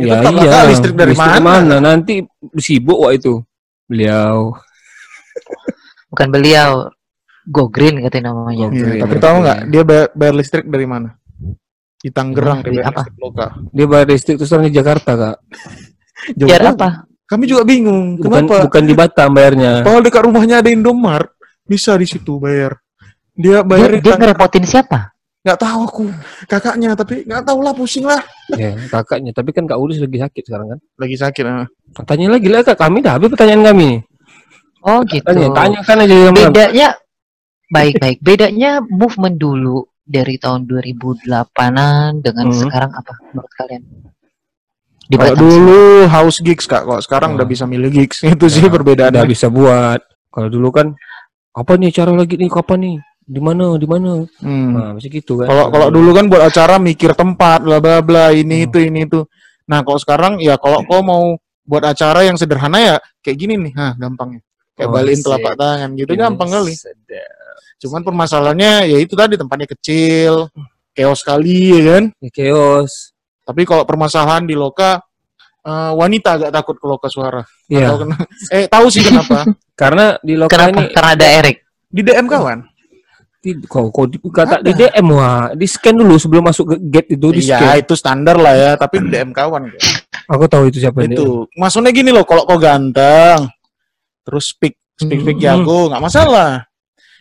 A: Ya,
B: tetap Kak, listrik dari mana?
A: Nanti sibuk wah itu. Beliau.
C: Bukan beliau. Go Green katanya namanya.
A: Go
B: Iya,
A: Green,
B: tapi tahu nggak dia bayar, bayar listrik dari mana? Di Tangerang
C: Dari
B: dia bayar
C: apa?
B: listrik loka.
A: Dia bayar listrik terus orang di Jakarta, Kak.
C: Biar apa?
B: Kami juga bingung.
A: Bukan
B: Kenapa?
A: bukan di Batam bayarnya.
B: Padahal dekat rumahnya ada Indomart, bisa di situ bayar. Dia
C: Dia,
B: bayar
C: dia ngerepotin siapa?
B: nggak tahu aku kakaknya tapi nggak tahu lah pusing lah
A: ya, kakaknya. Tapi kan Kak Ulus lagi sakit sekarang kan.
B: lagi sakit ah.
A: Tanya lagi lah Kak, kami dah habis pertanyaan kami.
C: Oh gitu.
A: Tanya, tanyakan aja sama
C: Bedanya baik baik. Bedanya movement dulu dari tahun 2008-an dengan
A: Hmm.
C: sekarang apa menurut kalian?
B: Kalau
C: sih.
B: dulu house gigs kak kalau sekarang
A: Hmm.
B: udah bisa milih gigs itu sih
A: Ya,
B: perbedaannya
A: udah bisa buat. Kalau dulu kan apa nih cara lagi nih kapan nih? Di mana? Di mana?
B: Hmm.
A: Nah, masih gitu kan.
B: Kalau kalau dulu kan buat acara mikir tempat bla bla bla ini
A: Hmm.
B: itu ini itu. Nah kalau sekarang ya kalau kau mau buat acara yang sederhana ya kayak gini nih, nah gampangnya. Kayak
A: Oh,
B: balikin
A: sip.
B: telapak tangan gitu
A: Ini
B: gampang kali.
A: sedap.
B: Cuman permasalahannya ya itu tadi tempatnya kecil, chaos kali ya kan.
A: Ya, chaos.
B: Tapi kalau permasalahan di loka eh, wanita agak takut ke loka suara.
A: Iya.
B: Tahu kena- eh tahu sih kenapa?
A: Karena di lokal
C: Kenapa?
A: ini
C: Karena ada Erik.
B: Di DM kawan.
A: di, kok kok di, kata di DM wah, di scan dulu sebelum masuk ke gate itu di
B: Iya
A: scan.
B: itu standar lah ya, tapi di DM kawan.
A: Aku tahu itu siapa ini.
B: itu maksudnya gini loh kalau kau ganteng terus speak speak speak
A: Hmm.
B: jago nggak masalah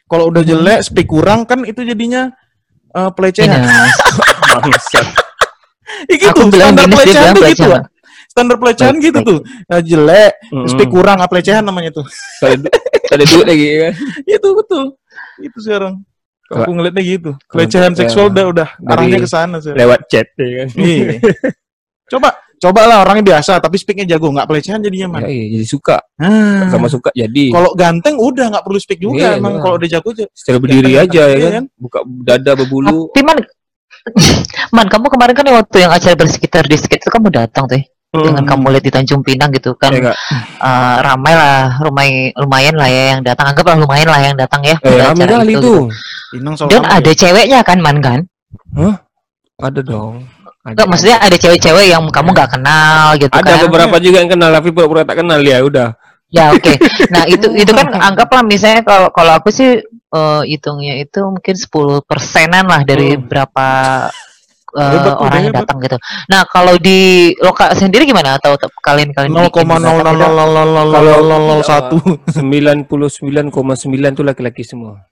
B: kalau udah jelek speak kurang kan itu jadinya eh, pelecehan.
A: Bangsat.
B: Ya gitu
C: Aku bilang
B: standar pelecehan
C: bilang
B: tuh gitu
C: pelecehan.
B: standar pelecehan
A: Baik,
B: gitu
A: baik.
B: tuh Eh, jelek
A: Mm-mm.
B: speak kurang ah, pelecehan namanya tuh
A: ada, ada duit lagi kan.
B: itu betul itu sekarang aku ngeliatnya gitu pelecehan
A: ya,
B: seksual udah udah arahnya ke sana sih
A: Lewat chat ya kan.
B: Iya. coba coba lah orangnya biasa tapi speaknya jago nggak pelecehan jadinya man
A: Ya, iya, jadi suka
B: Ah.
A: sama suka jadi
B: kalau ganteng udah nggak perlu speak juga
A: Iya,
B: emang
A: iya.
B: kalau udah jago aja
A: setelah berdiri
B: Ganteng,
A: aja ya
B: iya
A: kan.
B: kan?
A: Buka dada berbulu.
C: Tapi man, man kamu kemarin kan waktu yang acara bersekitar di skate itu kamu datang tuh ya? dengan kamu lihat di Tanjung Pinang gitu kan
A: Ya enggak?
C: eh, ramai lah rumai lumayan lah ya yang datang anggaplah lumayan lah yang datang ya
A: Eh,
C: pada
A: rame
C: acara
A: kali
C: itu,
A: tuh.
C: gitu. Dan ada
B: ya?
C: ceweknya kan man kan
A: Ada dong. Ada.
C: Enggak, maksudnya ada cewek-cewek yang kamu nggak kenal gitu
A: ada
C: kan
A: beberapa juga yang kenal tapi pura-pura tak kenal ya udah.
C: ya oke nah itu itu kan anggaplah misalnya kalau kalau aku sih eh, hitungnya itu mungkin 10 persenan lah dari
A: Hmm.
C: berapa eh,
B: Hebat tuh,
C: orang yang datang gitu nah kalau di lokal sendiri gimana atau kalian kalian bikin di Batam gitu?
B: 0,0000001
A: 99,9 itu laki-laki semua.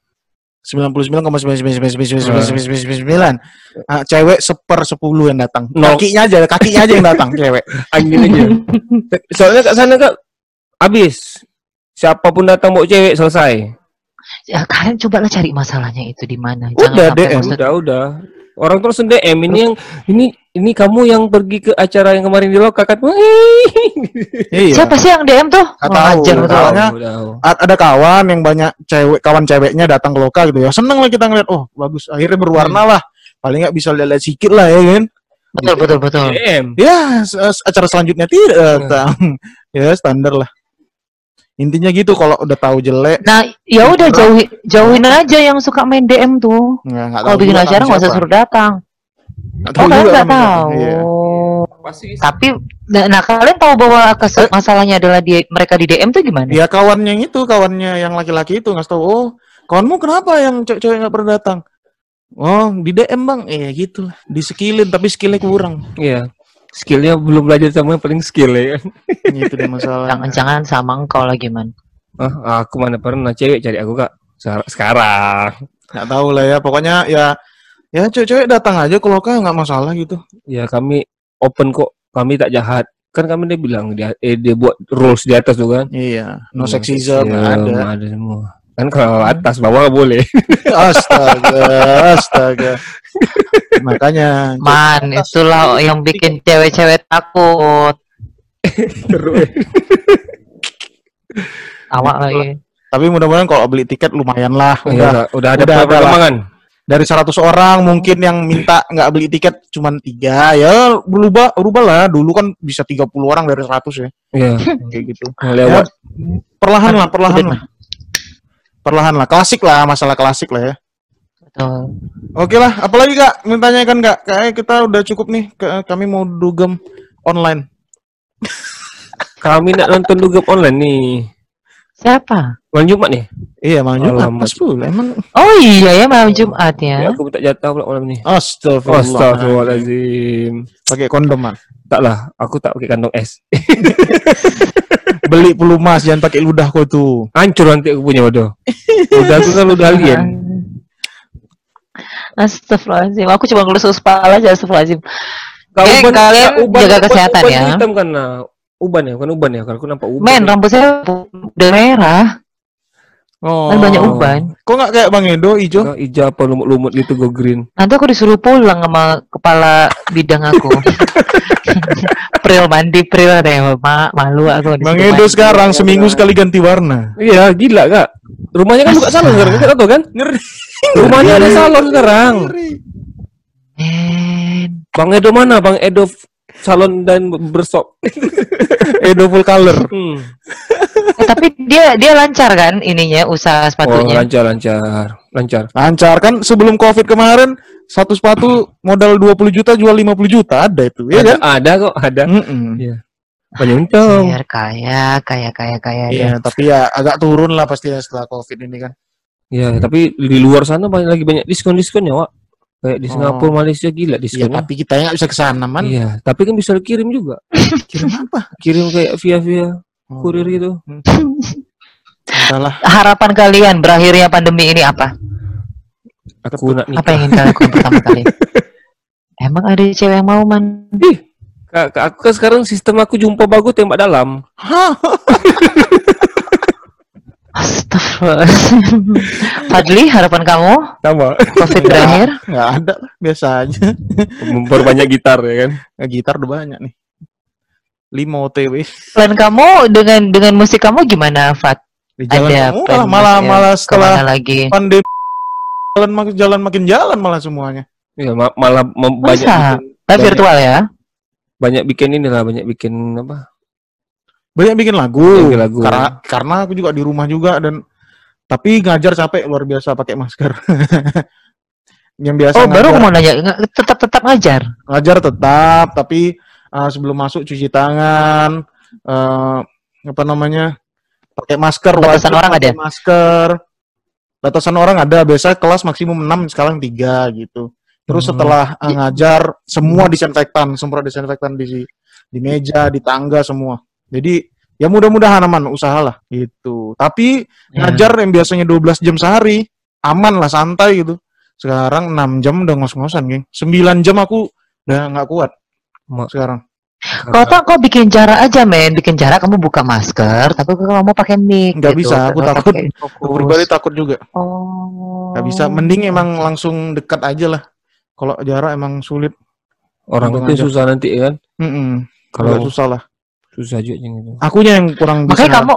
B: 99,9999999 Ah, cewek seper 10 yang datang. Kakinya aja, kakinya aja yang datang cewek.
A: Angin aja. Soalnya kat sana kak habis. Siapa pun datang bawa cewek selesai.
C: Ya, kalian cobalah cari masalahnya itu di mana.
B: Udah, DM.
A: Udah udah. Orang terus DM ini yang ini ini kamu yang pergi ke acara yang kemarin di lokal kan.
B: Iya.
C: Siapa sih yang DM tuh? Betul.
B: tahu. Soalnya- ada kawan yang banyak cewek kawan ceweknya datang ke lokal gitu ya seneng lah kita ngeliat oh bagus akhirnya berwarna lah paling nggak bisa lihat sikit lah ya kan
C: Betul, betul, betul.
A: DM.
B: ya acara selanjutnya tidak datang ya standar lah intinya gitu kalau udah tahu jelek
C: Nah, ya udah jauhi, jauhin aja yang suka main DM tuh.
B: nggak nggak
C: Kalau bikin acara nggak usah suruh datang.
B: Nggak
C: Oh,
B: tahu
C: kalian
B: juga
C: nggak
B: siapa.
C: tahu.
B: Iya.
C: Tapi, nah, nah, kalian tahu bahwa kes- masalahnya adalah di mereka di DM tuh gimana?
B: ya kawannya yang itu kawannya yang laki-laki itu nggak tahu oh kawanmu kenapa yang cewek-cewek nggak pernah datang oh di DM bang eh gitu lah di skillin tapi skillnya kurang
A: Iya. Skillnya belum belajar sama yang paling skill ya
B: gitu deh masalah
C: Jangan-jangan sama engkau lagi man.
A: Ah, aku mana pernah cewek cari aku kak. Sekarang.
B: nggak tahu lah ya pokoknya ya ya cewek-cewek datang aja kalau kan nggak masalah gitu
A: Ya kami open kok. Kami tak jahat. Kan kami dia bilang dia eh, dia buat rules di atas tuh kan.
B: iya no
A: No
B: sexism nggak ada
A: ada semua. Kan kalau atas bawah boleh.
B: astaga astaga makanya
C: Man, itulah yang bikin cewek-cewek takut.
A: Terus.
C: Awak lagi.
B: tapi mudah-mudahan kalau beli tiket lumayan lah
A: Udah,
B: udah
A: udah, udah ada
B: Udah ada
A: perkembangan.
B: Dari 100 orang mungkin yang minta nggak beli tiket cuman tiga ya berubah berubah lah dulu kan bisa 30 orang dari 100 ya
A: Iya.
B: kayak gitu
A: Lewat.
B: perlahan lah perlahan lah perlahan lah klasik lah masalah klasik lah ya
C: Betul.
B: Oke lah, apalagi kak? Mintanya kan kak, kayaknya kita udah cukup nih. Ke- kami mau dugem online.
A: Kami nak nonton dugem online nih.
C: Siapa?
A: Malam Jumat nih.
B: Iya, malam Jumat. Pas pula, emang.
C: Oh iya ya malam Jumat
A: Ya,
C: ya.
A: aku minta jatah pula malam ni.
B: Astagfirullah.
A: Astagfirullahaladzim.
B: Pakai kondom man.
A: Tak lah, aku tak pakai kantong es.
B: Beli pelumas, jangan pakai ludah kau tuh.
A: Hancur nanti aku punya bodoh. Udah aku kan udah alien.
C: Astagfirullahaladzim. Aku cuma ngelus kepala aja astagfirullahaladzim.
A: Kau
C: Eh, kalian jaga kesehatan ya.
A: hitam kan nah. Uban ya, bukan uban ya. Kalau aku nampak uban.
C: Men, rambut saya udah merah.
B: Oh.
C: Kan banyak uban.
B: Kok nggak kayak Bang Edo hijau?
A: Kau hijau apa lumut-lumut gitu go green.
C: Nanti aku disuruh pulang sama kepala bidang aku. pril mandi pril deh, ma malu aku.
B: Bang Edo
C: mandi.
B: sekarang seminggu sekali ganti warna.
A: Iya, gila kak. Rumahnya kan buka salon sekarang, kau tahu kan?
B: Ngeri.
A: Rumahnya ada salon sekarang.
C: Men.
A: Bang Edo mana? Bang Edo salon dan bersop.
B: Edo full color.
A: Hmm.
C: Eh, tapi dia dia lancar kan ininya usaha
A: Oh,
C: sepatunya.
A: lancar, lancar, lancar.
B: Lancar kan sebelum Covid kemarin satu sepatu modal 20 juta jual 50 juta ada itu, ya
A: ada,
B: kan?
A: ada kok, ada.
B: Mm-mm.
A: Banyak untung.
C: Biar kaya, kaya, kaya, kaya.
B: Iya,
C: ya.
B: tapi ya agak turun lah pastinya setelah Covid ini kan.
A: Ya, tapi di luar sana banyak lagi banyak diskon-diskonnya, Wak. Kayak di
B: Oh.
A: Singapura, Malaysia gila
B: Iya,
A: diskonnya.
B: tapi kita nggak bisa ke sana, man.
A: Iya, tapi kan bisa kirim juga.
B: Kirim apa?
A: Kirim kayak via via
B: Oh,
A: kurir gitu.
B: entahlah.
C: Harapan kalian berakhirnya pandemi ini apa?
A: Aku nak
C: Apa
A: nikah.
C: yang ingin kalian lakukan pertama kali? Emang ada cewek yang mau man?
A: Kak, kak, aku kan sekarang sistem aku jumpa bagus tembak dalam.
C: Astagfirullahaladzim. Fadli, harapan kamu?
A: Sama.
C: Covid berakhir?
B: Nggak ada lah, biasa aja.
A: Memperbanyak gitar ya kan.
B: Nah, gitar udah banyak nih. 5 OTW
C: Plan kamu dengan dengan musik kamu gimana, Fat?
B: jalan.
C: Ada plan
B: malah
C: musik
B: malah setelah
C: lagi?
B: pandemi jalan makin jalan makin jalan malah semuanya.
A: Iya, ma- malah banyak
C: Masa?
A: bikin, banyak-
C: virtual ya?
A: banyak bikin ini lah, banyak bikin apa?
B: Banyak bikin lagu.
A: Bikin lagu.
B: Karena karena aku juga di rumah juga dan tapi ngajar capek luar biasa pakai masker. Yang biasa
C: Oh, baru aku mau nanya. Tetap tetap ngajar.
B: ngajar tetap tapi uh, sebelum masuk cuci tangan uh, apa namanya? pakai masker
C: Batasan
B: wajib
C: orang ada?
B: masker. Batasan orang ada, biasa kelas maksimum 6 sekarang 3 gitu. Terus
A: Hmm.
B: setelah uh, ngajar semua disinfektan, semua disinfektan di di meja, di tangga semua. Jadi ya mudah-mudahan aman usahalah gitu. Tapi
C: Ya.
B: ngajar yang biasanya 12 jam sehari aman lah santai gitu. Sekarang 6 jam udah ngos-ngosan, geng. 9 jam aku udah nggak kuat sekarang.
C: Kau tak kau bikin jarak aja men, bikin jarak kamu buka masker, tapi kamu pakai mic.
B: Nggak
C: gitu.
B: bisa, aku
C: Tetap
B: takut. Aku pribadi takut juga.
C: Oh.
B: Nggak bisa. Mending emang langsung dekat aja lah. Kalau jarak emang sulit.
A: Orang itu susah nanti kan.
B: Mm-mm.
A: Kalau
B: Agak susah lah.
A: Susah juga yang itu.
B: Akunya yang kurang bisa.
C: Makanya kamu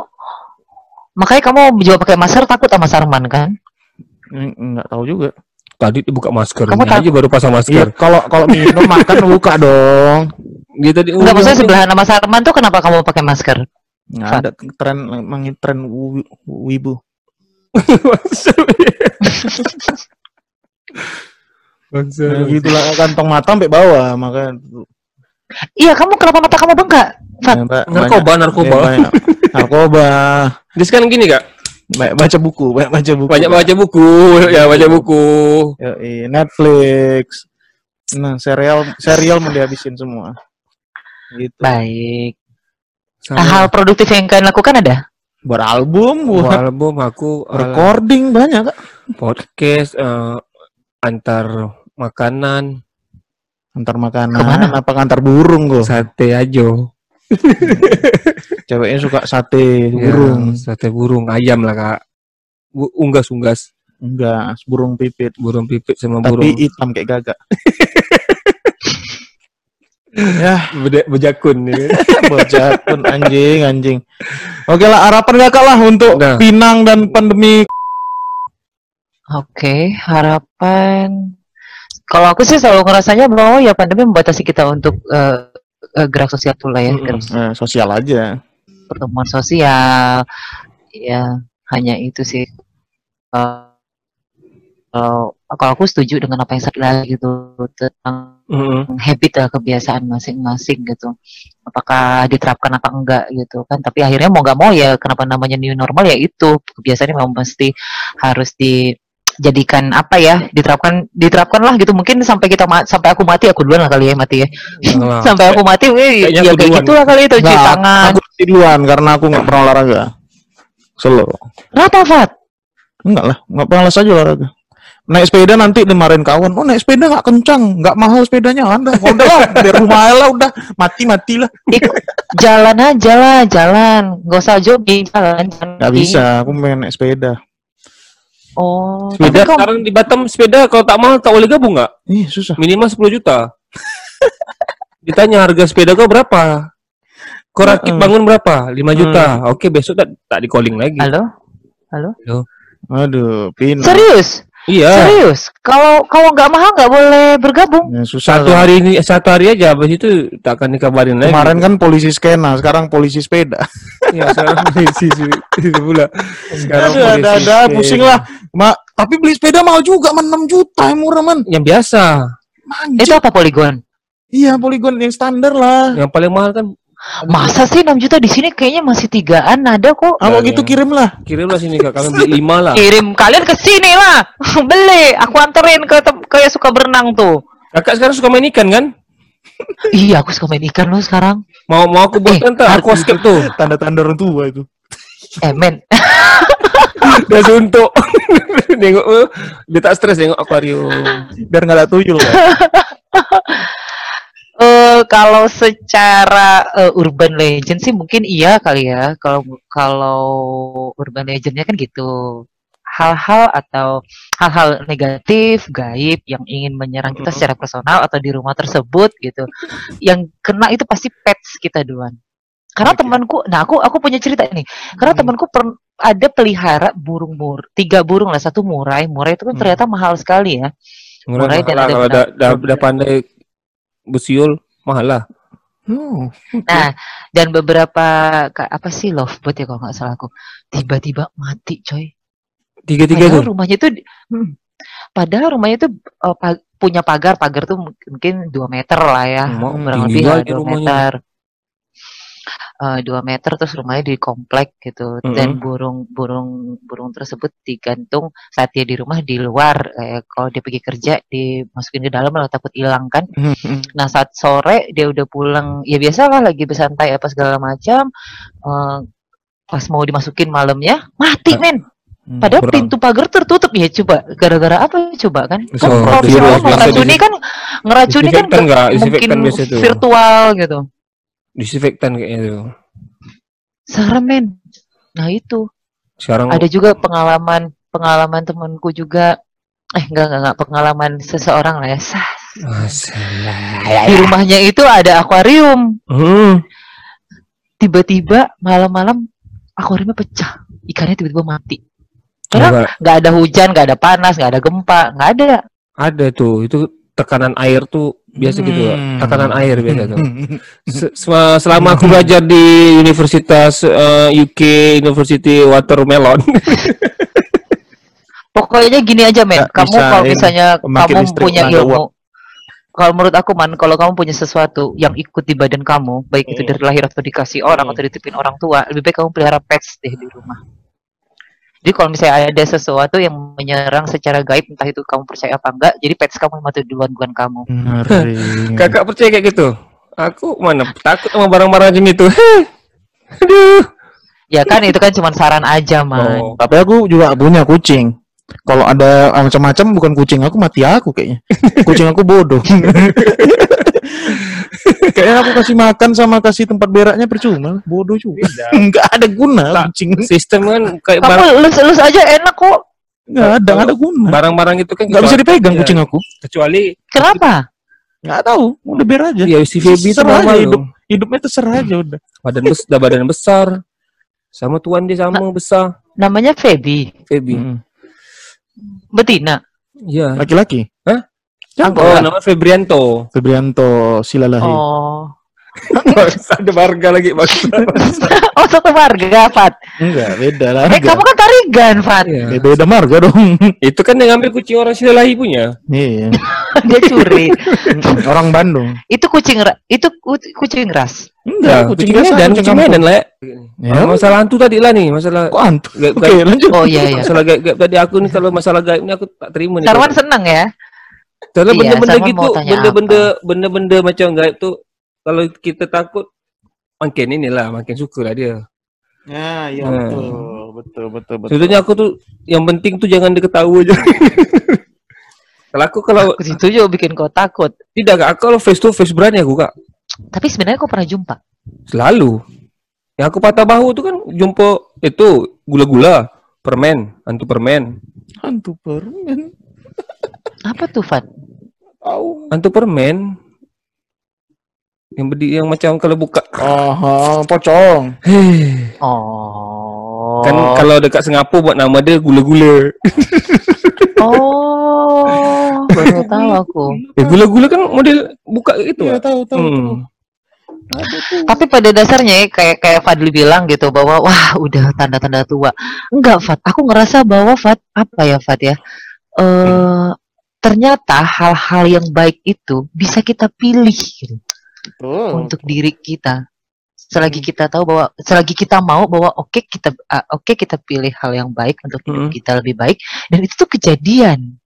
C: Makanya kamu juga pakai masker takut sama Sarman kan?
B: Ng- nggak tahu juga.
A: Tadi dibuka masker.
C: Kamu
A: aja baru pasang
B: Iya,
A: masker.
B: kalau kalau minum makan buka dong.
A: Dia tadi
C: Enggak
A: oh,
C: maksudnya
A: iya,
C: sebelah nama Sarman tuh kenapa kamu pakai masker?
B: Nggak ada tren emang tren wi- wibu.
A: Bangsa.
B: Nah, gitu lah kantong mata sampai bawah makanya
C: Iya, kamu kenapa mata kamu bengkak? Fat.
B: Ya,
A: Narkoba,
B: banyak-
A: narkoba.
B: ya, banyak. narkoba
A: Dia sekarang gini kak,
B: banyak baca buku banyak baca buku
A: banyak baca buku, ya baca buku.
B: Yoi, Netflix nah serial serial mau dihabisin semua gitu
C: Baik.
A: Sama
C: Hal produktif yang kalian lakukan ada?
B: buat album
A: buat
B: buat
A: album aku ala-
B: recording banyak Kak.
A: podcast eh, antar makanan
B: antar makanan
C: Ke mana?
B: apa antar burung kok
A: sate ajo
B: ceweknya suka sate
A: Ya,
B: burung.
A: sate burung ayam lah kak. Bu- unggas unggas.
B: Enggak burung pipit.
A: Burung pipit sama
B: tapi
A: burung.
B: hitam kayak gagak. Ya
A: Beda- bejakun ya.
B: bocah pun anjing anjing. Oke lah harapan kakak lah untuk
A: Nah.
B: Pinang dan pandemi.
C: Oke, harapan. Kalau aku sih selalu ngerasanya bahwa ya pandemi membatasi kita untuk eh, eh, gerak sosial tuh lah ya,
A: Mm-mm.
C: gerak
B: Eh, sosial aja
C: pertemuan sosial. Ya, hanya itu sih. Eh, kalau kalau aku setuju dengan apa yang saya gitu tentang
A: Mm-mm.
C: habit lah kebiasaan masing-masing gitu. Apakah diterapkan apa enggak gitu kan? Tapi akhirnya mau nggak mau ya kenapa namanya new normal ya itu kebiasaannya memang mesti harus dijadikan apa ya diterapkan diterapkan lah gitu. Mungkin sampai kita ma- sampai aku mati aku duluan lah kali ya mati ya.
A: Janganlah.
C: sampai aku mati
A: Kayaknya
C: ya kayak
A: duluan.
C: gitu lah kali itu cuci
B: Nggak,
C: tangan.
B: aku duluan karena aku nggak pernah olahraga. Selo.
C: Kenapa Fat?
B: Enggak lah nggak malas aja olahraga. Naik sepeda nanti dimarahin kawan. Oh naik sepeda nggak kencang nggak mahal sepedanya. Anda udah lah di rumah lah udah. Mati mati lah
C: jalan aja lah jalan. Nggak usah jogging jalan jalan
B: nggak bisa aku pengen naik sepeda
C: oh
A: Sepeda sekarang di Batam sepeda kalau tak mahal tak boleh gabung nggak?
B: ih susah
A: Minimal 10 juta. Ditanya harga sepeda kau berapa? Kau rakit
B: Mm-mm.
A: bangun berapa? 5 juta. Oke besok tak tak di calling lagi.
C: halo
B: aduh pin
C: serius
A: Iya.
C: Serius? Kalau kalau nggak mahal nggak boleh bergabung?
B: Ya, susah
A: Satu
B: kan.
A: hari ini satu hari aja habis itu tak akan dikabarin lagi.
B: kemarin kan polisi skena sekarang polisi sepeda
A: ya sekarang polisi itu pula. Sekarang
B: ada ada
A: polisi
B: ada
A: sepeda.
B: pusing lah Ma, tapi beli sepeda mahal juga man 6 juta yang murah man
A: Yang biasa.
B: Anjir.
C: Itu apa poligon?
B: iya poligon yang standar lah
A: Yang paling mahal kan
C: Masa sih 6 juta di sini kayaknya masih tigaan ada kok.
B: kalau gitu
A: iya.
B: kirim lah
A: kirimlah sini kak kami beli lima lah.
C: Kirim kalian ke sini lah. Beli, aku anterin ke yang suka berenang tuh.
A: Kakak sekarang suka main ikan kan?
C: Iya, aku suka main ikan loh sekarang.
A: Mau mau aku buat
C: Eh,
A: tak aquascape tuh.
B: tanda-tanda orang tua itu
C: Eh, men.
A: Udah suntuk. Nengok eh, dia tak stres nengok akuarium.
B: biar nggak ada tuyul kan
C: Eh kalau secara eh, urban legend sih mungkin iya kali ya. Kalau kalau urban legendnya kan gitu. Hal-hal atau hal-hal negatif, gaib yang ingin menyerang kita secara personal atau di rumah tersebut gitu. Yang kena itu pasti pets kita duluan. Karena
B: Oke.
C: temanku, nah aku aku punya cerita nih. Karena
B: Hmm.
C: temanku per- ada pelihara burung mur, tiga burung lah, satu murai. Murai itu kan
B: Hmm.
C: ternyata mahal sekali ya.
A: Murah
C: Mulai
A: mahal
C: dan ada
A: kalau
C: benang.
A: dah, dah, dah pandai bersiul mahal lah.
B: Oh,
C: Nah, dan beberapa ka- apa sih lovebird ya kalau nggak salah aku tiba-tiba mati, coy.
A: Tiga-tiga
C: Padahal
A: tuh.
C: rumahnya itu, hmm, padahal rumahnya itu eh, pa- punya pagar, pagar tuh mungkin dua meter lah ya,
A: Mau
C: kurang lebih lah dua
A: rumahnya.
C: meter. Eh, dua meter terus rumahnya di komplek gitu dan burung burung burung tersebut digantung saat dia di rumah di luar kayak kalau dia pergi kerja dimasukin ke dalam lah takut hilang kan Nah saat sore dia udah pulang, ya biasalah lagi bersantai apa segala macam. Eh, pas mau dimasukin malamnya mati
A: Ah.
C: men,
B: Hmm.
C: Padahal
A: kurang.
C: pintu pagar tertutup ya coba. Gara-gara apa coba kan? Kan
A: virus,
C: misalnya
A: biasa
C: ngeracuni kan ngeracuni kan nggak
A: nggak?
C: mungkin virtual gitu.
A: Disinfektan kayaknya tuh.
C: Serem men. Nah itu.
A: Sekarang
C: ada juga pengalaman pengalaman temanku juga. Eh enggak enggak enggak. Pengalaman seseorang lah ya. Di rumahnya itu ada akuarium.
A: Hmm.
C: tiba-tiba malam-malam akuariumnya pecah. Ikannya tiba-tiba mati.
A: Coba,
C: nggak ada hujan nggak ada panas nggak ada gempa nggak ada.
A: Ada tuh. Itu tekanan air tuh biasa gitu
B: Hmm.
A: tekanan air biasa tuh Se- sel- selama aku belajar di Universitas eh, UK University Watermelon
C: pokoknya gini aja men kamu kalau misalnya kamu punya ilmu kalau menurut aku man kalau kamu punya sesuatu yang ikut di badan kamu baik itu
B: Hmm.
C: dari lahir atau dikasih orang
B: Hmm.
C: atau dititipin orang tua lebih baik kamu pelihara pets deh di rumah jadi kalau misalnya ada sesuatu yang menyerang secara gaib entah itu kamu percaya apa enggak jadi pets kamu yang mati duluan bukan kamu.
A: Kakak percaya kayak gitu? Aku mana takut sama barang-barang macam itu? Aduh.
C: Ya kan itu kan cuma saran aja man.
A: Oh.
B: Tapi aku juga punya kucing. Kalau ada macam-macam bukan kucing aku mati aku kayaknya. Kucing aku bodoh. kayaknya aku kasih makan sama kasih tempat beraknya percuma. Bodoh juga. Enggak ada guna
A: Tak.
B: kucing.
A: sistem kan kayak barang
C: kamu elus-elus aja enak kok
B: Enggak ada, enggak ada guna.
A: barang-barang itu kan
B: Enggak bisa dipegang
A: ya,
B: kucing aku.
A: kecuali
C: kenapa
B: Enggak tahu, udah biar aja.
A: ya si Feby
B: aja
A: normal
B: hidup.
A: loh.
B: Hidupnya terserah aja udah.
A: badan besar badan besar sama tuan dia sama besar
C: namanya Feby
A: Feby
B: Hmm.
C: Betina
A: iya
B: Laki-laki.
A: Hah? Oh nama Febrianto
B: Febrianto Silalahi.
C: oh
A: ada warga lagi bangsa
C: oh satu marga Fat
B: Enggak, beda lah.
C: eh kamu kan tarigan Fat
A: Iya.
B: beda marga dong.
A: itu kan yang ngambil kucing orang Silalahi punya
B: Iya.
C: dia curi
B: Orang Bandung.
C: itu kucing itu ku- kucing ras
A: Enggak,
B: kucing
A: kucing
B: biasa,
A: Medan,
B: kucing
A: kucing Medan lah.
B: Ya.
A: Oh, masalah hantu tadi lah nih, masalah
B: Kok antu?
A: gaib,
B: Oke,
A: gaib.
B: lanjut.
C: oh iya iya
A: Masalah gaib, gaib tadi aku nih kalau masalah gaib ini aku tak terima nih.
C: Sarwan seneng ya
A: Soalnya
C: Iya,
A: benda-benda gitu, benda-benda benda-benda macam gaib tuh kalau kita takut makin inilah, makin suka lah dia.
B: Ya, iya
A: Hmm.
B: betul. Betul, betul, betul.
A: Sebetulnya aku tuh yang penting tuh jangan diketahui aja. kalau aku kalau
C: aku setuju bikin kau takut
A: tidak kak, aku kalau face to face berani aku kak.
C: tapi sebenarnya kau pernah jumpa
A: Selalu. Yang aku patah bahu tuh kan jumpa itu gula-gula, permen, hantu permen.
B: hantu permen.
C: apa tuh Fat
B: Tahu.
A: Hantu permen. Yang berdiri yang macam kalau buka
B: Oh, pocong.
C: Oh
A: Kan kalau dekat Singapura buat nama dia gula-gula.
C: oh baru tahu aku
A: Eh gula-gula kan model buka gitu.
B: Iya, tahu, tahu. tahu.
A: hmm.
B: Tuh.
C: Tapi pada dasarnya ya, kayak kayak Fadli bilang gitu bahwa wah udah tanda-tanda tua. Enggak Fat, aku ngerasa bahwa Fat apa ya Fat ya? Eh ternyata hal-hal yang baik itu bisa kita pilih gitu,
B: Betul.
C: untuk diri kita. Selagi kita tahu bahwa selagi kita mau bahwa oke kita ah, oke kita pilih hal yang baik untuk hidup
A: Hmm.
C: kita lebih baik dan itu tuh kejadian.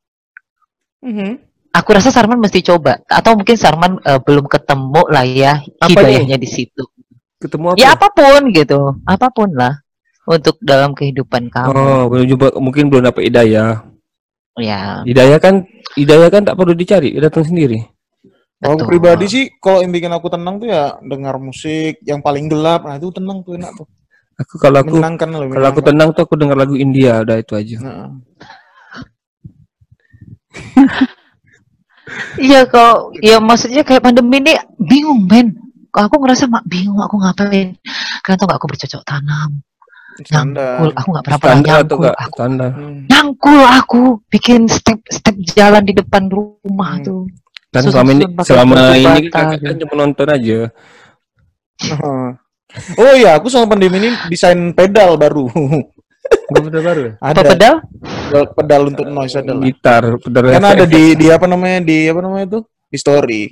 B: Mhm.
C: Aku rasa Sarman mesti coba atau mungkin Sarman eh, belum ketemu lah ya hidayahnya di situ.
A: Ketemu apa?
C: Ya apa pun gitu, apa pun lah untuk dalam kehidupan kamu.
A: Oh, belum jumpa mungkin belum dapat hidayah.
C: Ya,
A: Hidayah kan hidayah kan tak perlu dicari, datang sendiri.
B: Kalau aku pribadi sih, kalau yang bikin aku tenang tuh ya dengar musik yang paling gelap. Nah itu tenang tuh enak tuh.
A: Aku kalau aku
B: Menyenangkan loh.
A: kalau aku tenang tuh aku dengar lagu India, udah itu aja.
B: Nah,
C: Iya kok, ya maksudnya kayak pandemi ini bingung men. Kok aku ngerasa mak bingung aku ngapain. Kalian tau gak aku bercocok tanam,
B: standar.
C: nyangkul, aku gak pernah pernah nyangkul.
A: enggak?
C: Aku,
A: Standar.
B: Hmm.
C: nyangkul aku, bikin step step jalan di depan rumah
B: Hmm.
C: tuh.
A: Kan
C: Susun
A: selama ini selama ini kakak kan cuma nonton aja.
B: Oh iya, aku sama pandemi ini desain pedal baru.
A: Enggak bener baru ya?
C: Apa
B: ada
C: pedal?
B: pedal, pedal untuk noise adalah.
A: Gitar, pedal
B: Kan ada di di apa namanya di apa namanya itu di story.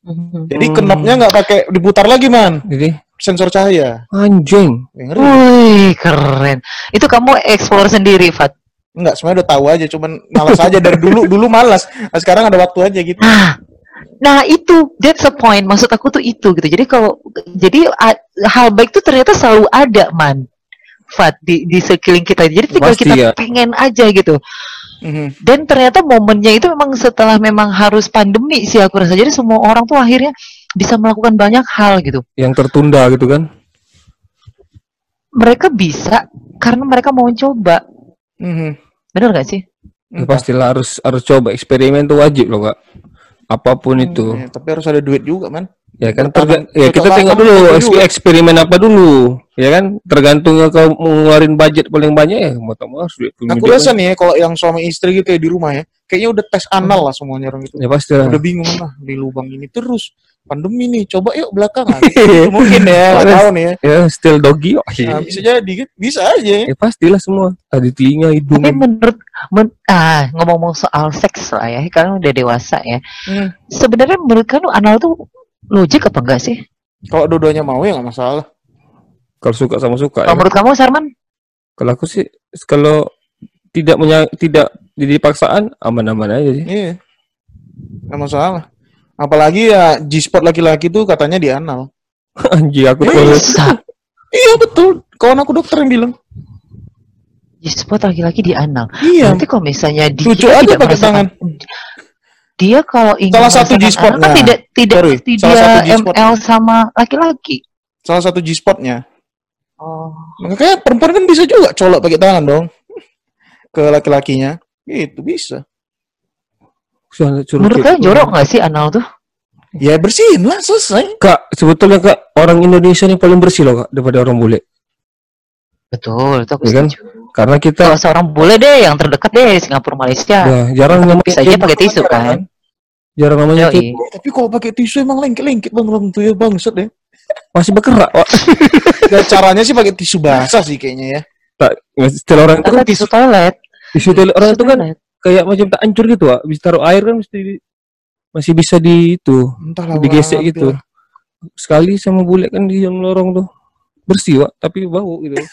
C: Mhm.
B: Jadi
A: Hmm.
B: knopnya nggak pakai diputar lagi man,
A: Jadi
B: sensor cahaya.
A: anjing.
C: Wih, keren. Itu kamu explore sendiri, Fat.
B: Enggak, sebenarnya udah tahu aja, cuman malas aja dari dulu dulu malas. Nah, sekarang ada waktu aja gitu.
C: Nah, nah itu that's the point. Maksud aku tuh itu gitu. Jadi kalau jadi a- hal baik tuh ternyata selalu ada, man. Fat di di sekeliling kita. Jadi tinggal
A: Pasti
C: kita
A: ya.
C: pengen aja gitu.
B: Mhm.
C: Dan ternyata momennya itu memang setelah memang harus pandemi sih aku rasa. Jadi semua orang tuh akhirnya bisa melakukan banyak hal gitu.
A: Yang tertunda gitu kan.
C: Mereka bisa karena mereka mau coba.
B: Mhm.
C: Bener gak sih?
A: Ya, pastilah harus harus coba eksperimen tuh wajib loh kak. Apa pun itu.
B: Ya, tapi harus ada duit juga, man.
A: Ya kan
B: Bertahan.
A: terga- ya kita tengok dulu eksperimen apa dulu. Ya kan tergantung kau mau ngeluarin budget paling banyak ya mau tak mau harus duit punya
B: Aku
A: duit
B: rasa
A: kan.
B: nih ya, kalau yang suami istri gitu ya di rumah ya, kayaknya udah tes anal lah semuanya orang itu.
A: Ya pasti lah.
B: Udah bingung lah di lubang ini terus pandemi nih, coba yuk belakangan. Mungkin ya, nggak tahu nih ya.
A: Ya still doggy. Oh,
B: Nah, bisa jadi kan, bisa aja.
A: Ya pastilah semua. Tadi telinga, hidung.
C: Tapi menurut men- ah ngomong-ngomong soal seks lah ya, kalian udah dewasa ya.
B: Hmm.
C: Sebenarnya menurut kalian anal tuh logik apa enggak sih?
B: Kalau dua-duanya mau ya nggak masalah.
A: Kalau suka sama suka.
C: Kalau
A: Ya, kan?
C: menurut kamu Sarman?
A: Kalau aku sih kalau tidak menya tidak jadi paksaan aman-aman aja sih.
B: Iya, nggak masalah. Apalagi ya G-spot laki-laki tuh katanya di anal.
A: Anjir aku tuh.
B: Iya betul. Kawan aku dokter yang bilang.
C: G-spot laki-laki di anal.
B: Iya.
C: Nanti kalau misalnya dia
B: Cucu aja
C: tidak
B: pakai
C: merasakan dia kalau ingin
B: Salah satu G-spot,
C: kan tidak tidak
B: Sorry,
C: mesti
B: salah satu.
C: ML sama laki-laki.
B: Salah satu G-spotnya.
C: Oh.
B: Makanya perempuan kan bisa juga colok pakai tangan dong. Ke laki-lakinya. Gitu bisa.
A: Suruh- suruh
C: Menurut kalian jorok nggak sih anal tuh?
B: Ya bersihin lah selesai.
A: Kak, sebetulnya kak orang Indonesia ini paling bersih loh kak daripada orang bule.
C: Betul, itu aku
A: Iya kan? Karena kita
C: Kalau seorang bule deh yang terdekat deh Singapura Malaysia.
A: ya, jarang namanya
C: Bisa aja pakai tisu kan.
A: Jarang namanya
C: Yoi.
A: cebok.
B: Eh, tapi kalau pakai tisu emang lengket-lengket bang orang tuh ya bangset deh.
A: masih bergerak. Wak.
B: Dan caranya sih pakai tisu basah sih kayaknya ya.
A: Tak, setelah orang itu kan
C: Atau tisu toilet.
A: tisu toilet orang
C: Tisu
A: itu kan
C: toilet.
A: Kayak macam tak hancur gitu, Wak. Bisa taruh air kan mesti di- masih bisa di itu
B: Entahlah.
A: digesek gitu.
B: ya.
A: Sekali sama bule kan di dalam lorong tuh bersih, Wak, tapi bau gitu.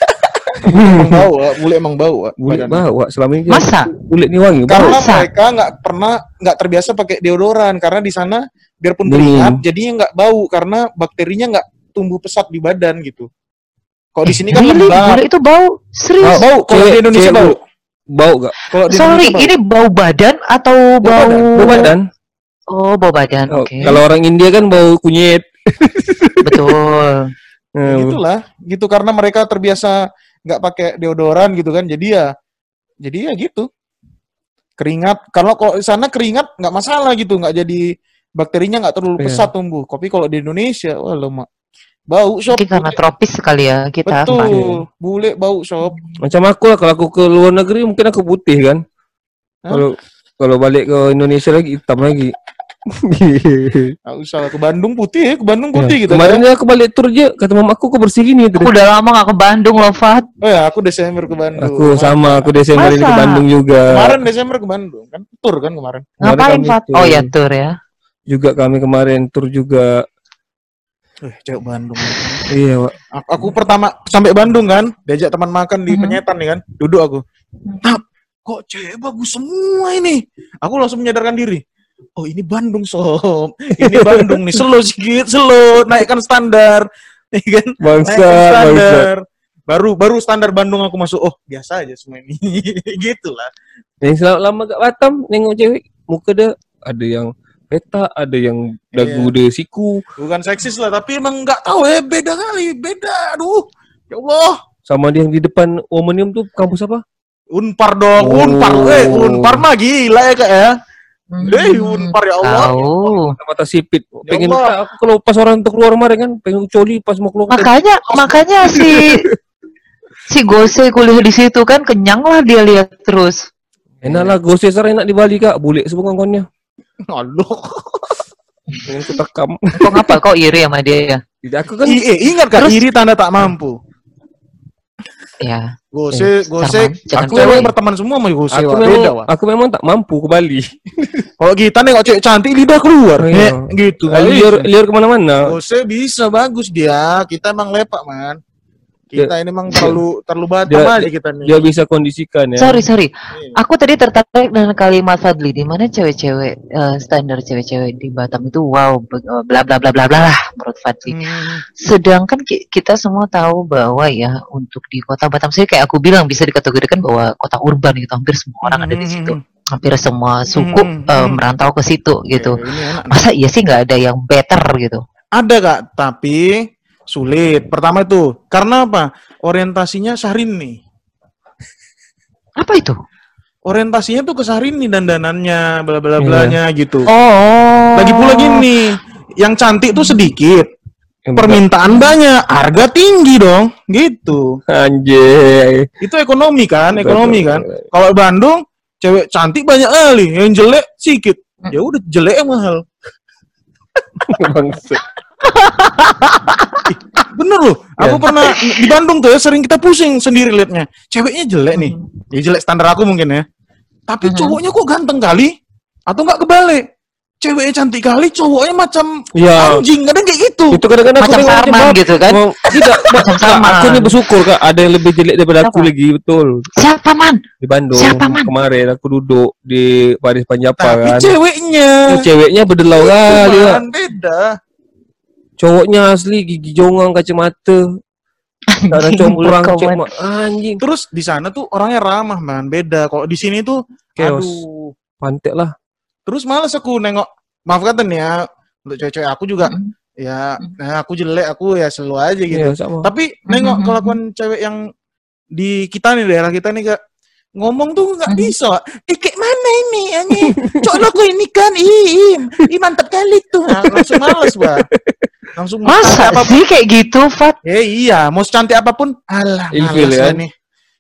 B: Emang bau, Wak. bule emang bau. Wak,
A: bule bau, Wak. Selama ini
C: Masa?
A: bule ini wangi. Bau.
B: Karena
C: Masa?
B: mereka nggak pernah nggak terbiasa pakai deodoran karena di sana biarpun
A: Dingin.
B: keringat jadinya nggak bau karena bakterinya nggak tumbuh pesat di badan gitu. Kalau di sini kan
C: really?
B: lembab.
C: Itu bau? Serius?
B: Bau, kalau di Indonesia
A: cewek
B: bau.
A: Bau gak?
B: Kalau di
C: Sorry,
B: Indonesia bau.
C: ini bau badan atau bau,
B: badan,
A: Bau badan.
C: Oh, bau badan.
A: Oh,
C: Oke.
A: Kalau orang India kan bau kunyit.
C: Betul.
B: Ya,
A: Eh,
B: gitulah, gitu karena mereka terbiasa nggak pakai deodoran gitu kan. Jadi ya jadi ya gitu. Keringat, kalau kalau di sana keringat nggak masalah gitu, nggak jadi bakterinya nggak terlalu
A: Iya.
B: pesat tumbuh. Tapi kalau di Indonesia, wah lemak. Bau shop.
C: Mungkin karena tropis sekali ya kita.
B: Betul, bule bau shop.
A: Macam aku lah kalau aku ke luar negeri mungkin aku putih kan. Kalau kalau balik ke Indonesia lagi hitam lagi.
B: Nggak usah ke Bandung putih ya, ke Bandung putih gitu.
A: Ya, Kemarin
B: kan.
A: aku balik tur aja kata mama aku kok bersih gini
C: Aku udah lama gak ke Bandung loh, Fat.
B: Oh ya, aku Desember ke Bandung.
A: Aku sama aku Desember ini ke
C: Masa?
A: Bandung juga.
B: Kemarin Desember ke Bandung kan tur kan kemarin.
C: Ngapain, Fat?
A: tur.
C: Oh ya, tur ya.
A: Juga kami kemarin tur juga.
B: Eh, cewek Bandung.
A: Iya, Wak.
B: Aku, aku pertama sampai Bandung kan, diajak teman makan di
C: Mhm.
B: penyetan nih kan, duduk aku. Tap, kok cewek bagus semua ini. Aku langsung menyadarkan diri. Oh ini Bandung sob, ini Bandung nih, slow sedikit, slow, naikkan standar, ya kan?
A: Bangsa,
B: Naikkan
A: bangsa.
B: standar. Baru baru standar Bandung aku masuk, oh biasa aja semua ini, gitulah.
A: Yang selama lama gak Batam nengok cewek muka dia ada yang peta, ada yang dagu dia siku,
B: Bukan seksis lah, tapi emang nggak tahu ya, beda kali, beda, aduh, ya Allah.
A: sama dia yang di depan Womanium tuh kampus apa?
B: Unpar dong,
A: Oh.
B: Unpar, eh, Unpar mah gila ya kak ya.
C: Hmm.
B: Eh, Unpar ya Allah.
C: Tahu.
A: Mata sipit. Pengen
B: Allah.
A: aku kalau pas orang untuk keluar kemarin kan pengen coli pas mau keluar.
C: Makanya makanya si si Gose kuliah di situ kan kenyang lah dia lihat terus.
A: Enak lah, gosip enak di Bali kak, bule semua kawan-kawannya.
B: Aduh.
A: Pengen ku tekam.
C: Kok ngapa? Kok iri sama dia ya?
A: Tidak aku kan
B: I- eh, ingat kan,
C: Terus-
B: iri tanda tak mampu.
C: Ya.
B: Gose, gose,
C: Sarman, jangan
B: aku
C: cewek.
B: memang berteman semua sama Gose,
A: aku memang,
B: beda,
A: aku memang tak mampu ke Bali.
B: Kalau kita nih kok cewek cantik, lidah keluar.
A: Oh, iya.
B: Eh, gitu.
A: liur
B: bisa.
A: liur ke mana-mana.
B: Gose bisa, bagus dia. Kita emang lepak, man. Kita ini emang terlalu terlalu batam
A: Dia-
B: aja kita nih.
A: Dia bisa kondisikan ya.
C: Sorry, sorry.
B: Iya.
C: Aku tadi tertarik dengan kalimat Fadli di mana cewek-cewek eh, standar cewek-cewek di Batam itu wow eh, bla bla bla bla bla lah menurut Fadli.
B: Hmm.
C: Sedangkan ki- kita semua tahu bahwa ya untuk di kota Batam sendiri kayak aku bilang bisa dikategorikan bahwa kota urban gitu hampir semua orang ada di situ. Hampir semua suku
B: Hmm, hmm.
C: merantau ke situ gitu.
B: Ini enak.
C: Masa iya sih nggak ada yang better gitu?
B: Ada kak, tapi sulit. Pertama itu karena apa? Orientasinya Syahrini.
C: Apa itu?
B: Orientasinya tuh ke Syahrini dandanannya, bla bla blanya gitu.
C: Oh.
B: Lagi pula gini, yang cantik tuh sedikit,
A: Yang
B: permintaan banyak, harga tinggi dong, gitu.
A: Anjay.
B: Itu ekonomi kan, ekonomi kan. Kalau Bandung, cewek cantik banyak kali, yang jelek sedikit. Ya udah jelek mahal.
A: Bangsat.
B: Bener loh, aku
A: Ya.
B: pernah di Bandung tuh ya sering kita pusing sendiri liatnya. Ceweknya jelek nih, ya jelek standar aku mungkin ya. Tapi
C: Mhm.
B: cowoknya kok ganteng kali, atau nggak kebalik. Ceweknya cantik kali, cowoknya macam
A: Ya,
B: anjing, kadang kayak gitu.
A: itu kadang-kadang aku
C: Macam
A: tengok
C: Sarman gitu kan?
A: Mau- tidak.
C: Macam Sarman.
A: aku nih bersyukur kak, ada yang lebih jelek daripada aku
C: Siapa?
A: lagi, betul.
C: Siapa man?
A: Di Bandung
C: Siapa, Man?
A: kemarin aku duduk di Paris Panjapa
B: Tapi
A: kan.
B: ceweknya,
A: Oh, ceweknya berdelau kali
B: beda.
A: Cowoknya asli gigi jongang kacamata. Ada
C: Berkawan.
A: mak. Anjing.
B: Terus di sana tuh orangnya ramah man, beda. Kalau di sini tuh,
A: Chaos.
B: aduh.
A: Pantek lah.
B: Terus males aku nengok, maaf kata nih ya, untuk cewek-cewek aku juga,
C: Mm.
B: ya, nah aku jelek, aku ya selalu aja gitu.
A: Sama.
B: Tapi nengok
C: Mhm.
B: kelakuan cewek yang di kita nih daerah kita nih kak ngomong tuh nggak bisa. Eh kayak mana ini anjing? Cok lo ini kan im, ih mantap kali tuh. Nah, langsung males bah. Langsung
C: Masa
B: apa pun.
C: sih kayak gitu, Fat?
B: Eh iya, mau cantik apa pun, alah
A: Ilfil,
B: males
A: ya?
B: lah nih.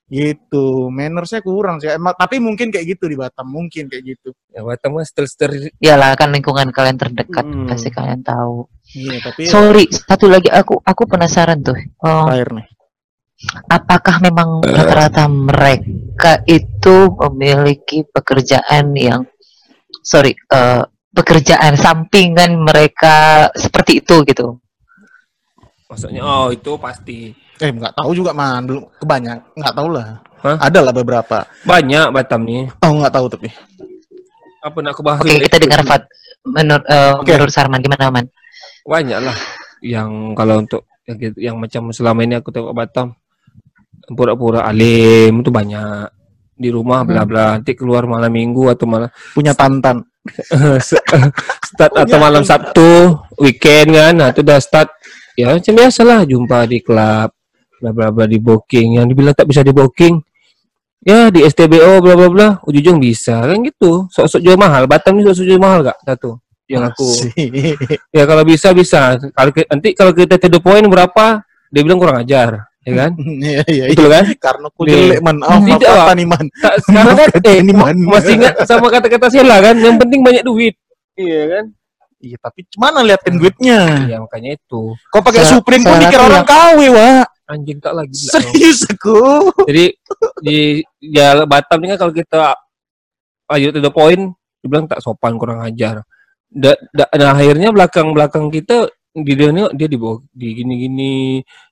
B: Gitu, mannersnya kurang sih. Emang- Tapi mungkin kayak gitu di Batam, mungkin kayak gitu.
A: Ya Batam mah setel-setel.
C: Iyalah kan lingkungan kalian terdekat,
A: Hmm.
C: pasti kalian tahu.
B: Iya, tapi
C: Sorry, satu lagi aku aku penasaran tuh. Oh,
B: air nih.
C: Apakah memang rata-rata mereka itu memiliki pekerjaan yang sorry, eh, pekerjaan sampingan mereka seperti itu gitu?
A: Maksudnya oh itu pasti.
B: Eh nggak tahu juga man, belum kebanyak, nggak tahu lah.
A: Hah?
B: Ada lah beberapa.
A: Banyak Batam nih.
B: Oh nggak tahu tapi.
A: Apa nak aku bahas?
C: Oke, kita dengar Fat. Menur, eh,
B: Oke.
C: menurut Sarman gimana man?
A: Banyak lah. Yang kalau untuk yang, gitu- yang macam selama ini aku tengok Batam pura-pura alim itu banyak. Di rumah
C: Hmm.
A: bla. Bla nanti keluar malam minggu atau malam
B: Punya tantan.
A: start atau malam Sabtu weekend kan. Nah itu udah start. Ya macam biasa lah jumpa di klub bla bla bla di booking. Yang dibilang tak bisa di booking ya di STBO bla bla bla. Ujung bisa kan gitu. Sok-sok jual mahal. Batam ini sok-sok jual mahal gak satu yang aku. Ya kalau bisa bisa. Kalau nanti kalau kita to the point berapa dia bilang kurang ajar ya kan
B: Iya iya iya.
A: betul kan
B: Karena aku
A: Nih.
B: jelek man. Oh,
A: Tidak,
B: kata
A: Pak.
B: nih man.
A: Sekarang kan eh
B: Ini man.
A: masih ingat sama kata-kata Sheila kan yang penting banyak duit iya kan
B: Iya tapi mana liatin duitnya?
A: ya makanya itu
B: Kau pakai
C: Sa-
B: Supreme pun dikira orang KW, Wak.
A: anjing tak lagi.
B: Serius aku.
A: Jadi di ya Batam ini kan kalau kita lanjut to the point, dibilang tak sopan kurang ajar. Da, da, nah akhirnya belakang belakang kita di dia dia di bawah di gini gini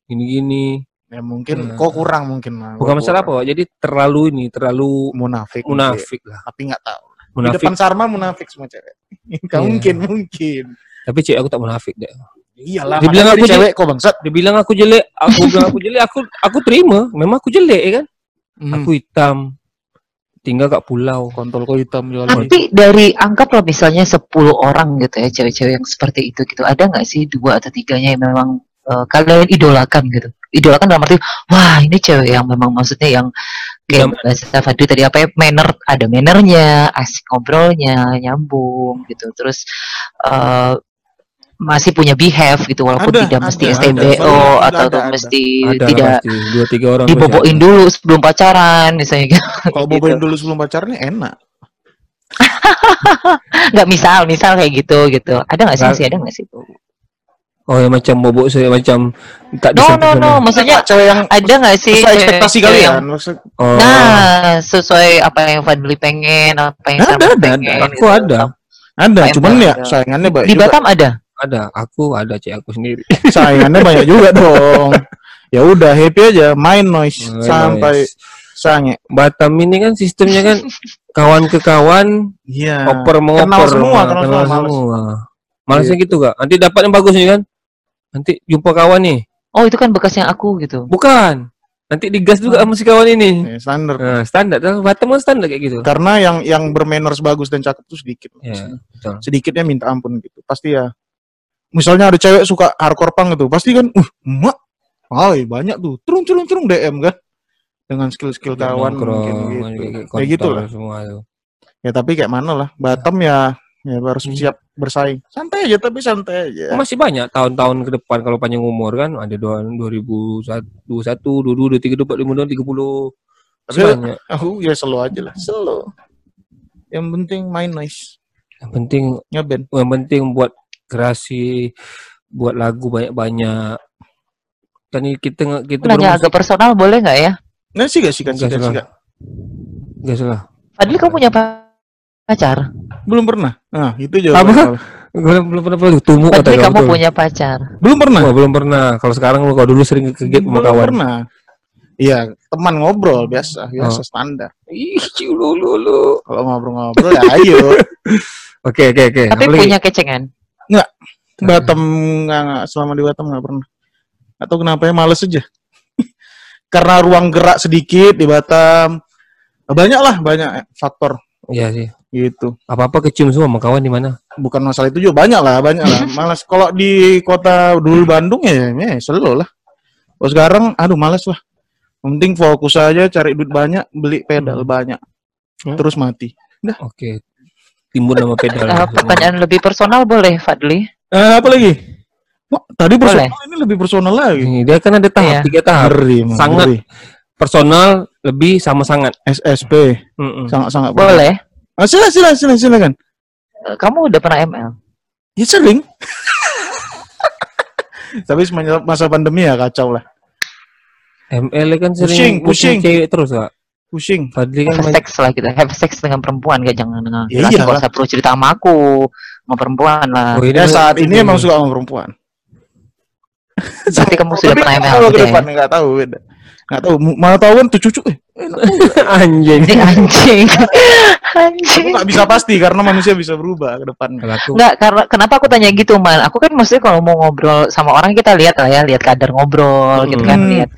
A: gini gini.
B: Ya mungkin
A: Hmm.
B: kau kurang mungkin. Man.
A: Bukan masalah apa, jadi terlalu ini terlalu
B: Munafik.
A: munafik lah.
B: Tapi nggak tahu. Di
A: Munafik.
B: depan Sarma munafik semua cewek.
A: Iya.
B: mungkin, mungkin.
A: Tapi cewek aku tak munafik deh.
B: Iyalah,
A: Dia bilang
B: makanya
A: aku
B: cewek kok bangsat.
A: Dia bilang aku jelek, aku bilang aku jelek, aku aku terima. Memang aku jelek ya kan.
B: Hmm.
A: Aku hitam. Tinggal kat pulau.
B: kontol kau hitam jual
C: Tapi dari anggaplah misalnya 10 orang gitu ya cewek-cewek yang seperti itu gitu. Ada nggak sih dua atau tiganya yang memang eh, kalian idolakan gitu? Idolakan dalam arti wah ini cewek yang memang maksudnya yang kayak bahasa Fadli tadi apa ya manner ada mannernya, asik ngobrolnya, nyambung gitu. Terus eh, masih punya behave gitu walaupun
B: Ada,
C: tidak mesti
B: ada,
C: STBO
B: ada.
C: Atau
B: ada, ada.
C: mesti
A: Ada
C: tidak
A: pasti dua tiga orang.
C: diboboin
A: pasti ada.
C: dulu sebelum pacaran misalnya gitu.
B: Kalau boboin dulu sebelum pacarnya enak.
C: nggak misal misal kayak gitu gitu ada nggak sih masih ada nggak sih
A: Oh ya macam bobok saya macam tak
C: no
A: bisa
C: no no maksudnya
B: cewek yang
C: ada nggak sih
B: sesuai ekspektasi
C: cewek
B: kalian.
C: yang-
B: Maksud,
A: Oh,
C: nah sesuai apa yang Fadli pengen apa yang
B: Ada,
C: Sarman
B: ada,
C: pengen
B: ada.
A: aku ada,
B: ada,
C: Emang
B: cuman ya
C: ada.
B: sayangannya banyak
C: di
B: juga.
C: Batam ada
A: ada. Aku ada cek aku sendiri.
B: Sayangannya banyak juga dong. Ya udah happy aja, main noise
A: Oh,
B: sampai
A: nice.
B: sange.
A: Batam ini kan sistemnya kan kawan ke kawan,
B: Iya.
A: oper mengoper.
B: Kenal semua,
A: Nah,
B: kenal semua,
A: semua. Malesnya gitu gak? Nanti dapat yang bagus nih kan? Nanti jumpa kawan nih.
C: Oh itu kan bekasnya aku gitu.
A: Bukan. Nanti digas juga sama si kawan ini.
B: Ya, standar.
A: Nah, standar. Batam kan standar kayak gitu.
B: Karena yang yang bermanners bagus dan cakep tuh sedikit.
A: Ya, betul.
B: Sedikitnya minta ampun gitu. Pasti ya. Misalnya ada cewek suka hardcore punk gitu, pasti kan, uh, emak, Hai, banyak tuh. Turun, turun, turun DM kan. Dengan skill-skill kawan mungkin gitu.
A: kayak
B: gitu lah.
A: Semua tuh.
B: Ya tapi kayak mana lah. Batam ya, ya harus
A: Hmm.
B: siap bersaing. Santai aja, tapi santai aja.
A: Masih banyak tahun-tahun ke depan kalau panjang umur kan ada dua- 2021, 22, 23, 24, 25, 30. Masih
B: Tapi-
A: banyak.
B: Aku ya slow aja lah, slow. Yang penting main nice,
A: Yang penting
B: ngeband.
A: yang penting buat kreasi, buat lagu banyak-banyak. Kan kita nggak- kita
C: Nanya agak personal boleh nggak ya?
B: Nah sih gak sih kan,
A: Enggak
B: sih
A: salah.
B: gak.
A: Enggak salah.
C: Fadli kamu punya pacar?
B: Belum pernah. Nah itu
A: Apa?
B: jawabannya.
A: Belum belum pernah belum tumbuh kata
C: kamu
A: betul.
C: punya pacar?
B: Belum pernah.
A: Wah, belum pernah. Kalau sekarang lu kalau dulu sering ke gate sama
B: Belum
A: kawan.
B: pernah. Iya, teman ngobrol biasa, biasa
A: Oh.
B: standar.
A: Ih, lu lu lu.
B: Kalau ngobrol-ngobrol ya ayo.
A: Oke, oke, oke.
C: Tapi
A: Apa lagi?
C: punya kecengan?
B: Batam nggak nggak selama di Batam nggak pernah. Atau kenapa ya males aja. Karena ruang gerak sedikit di Batam. Banyak lah, banyak faktor
A: Iya sih.
B: Gitu.
A: Apa-apa kecium semua sama kawan di mana?
B: Bukan masalah itu juga banyak lah, banyak lah. Malas kalau di kota dulu Bandung ya, ya selalu lah. Kalau sekarang, aduh males lah. Yang Penting fokus aja cari duit banyak, beli pedal
A: Hmm.
B: banyak,
A: Hmm.
B: terus mati.
A: Oke. Timbun nama pedal.
C: Eh, pertanyaan lebih personal boleh Fadli?
B: Eh, apa lagi? Wah, tadi
C: Boleh.
B: personal ini lebih personal lagi.
A: Ini dia kan ada tahap,
C: Iya.
A: tiga tahap.
B: Ngeri,
A: Sangat.
B: ngeri.
A: Personal, lebih sama sangat.
B: SSP,
A: Mm-mm.
B: sangat-sangat.
C: Boleh.
B: Ah, silakan, silakan, silakan, silakan.
C: Eh, Kamu udah pernah ML?
B: Ya sering. Tapi semenjak masa pandemi ya kacau lah.
A: ML kan
B: Pusing,
A: sering
B: pusing.
A: cewek terus kak.
B: Pusing.
A: Fadli kan
C: Have
A: main-
C: sex lah kita. Have sex dengan perempuan gak jangan dengan
B: Ya iyalah.
C: kalau perlu cerita sama aku sama perempuan lah.
A: Oh,
B: Ya saat ini
A: Iya.
B: emang suka sama perempuan.
C: Berarti kamu sudah
B: Tapi
C: pernah ML
B: tahu
C: gitu
B: ke
C: ya?
B: depan nggak tahu beda. Nggak tahu. M- Malah tahu kan tuh cucu. Eh,
A: anjing.
C: Anjing anjing.
B: aku
C: anjing.
B: nggak bisa pasti karena manusia bisa berubah ke
A: aku
C: Enggak, karena kenapa aku tanya gitu, Man? Aku kan maksudnya kalau mau ngobrol sama orang kita lihat lah ya, lihat kadar ngobrol gitu kan,
B: Hmm.
C: lihat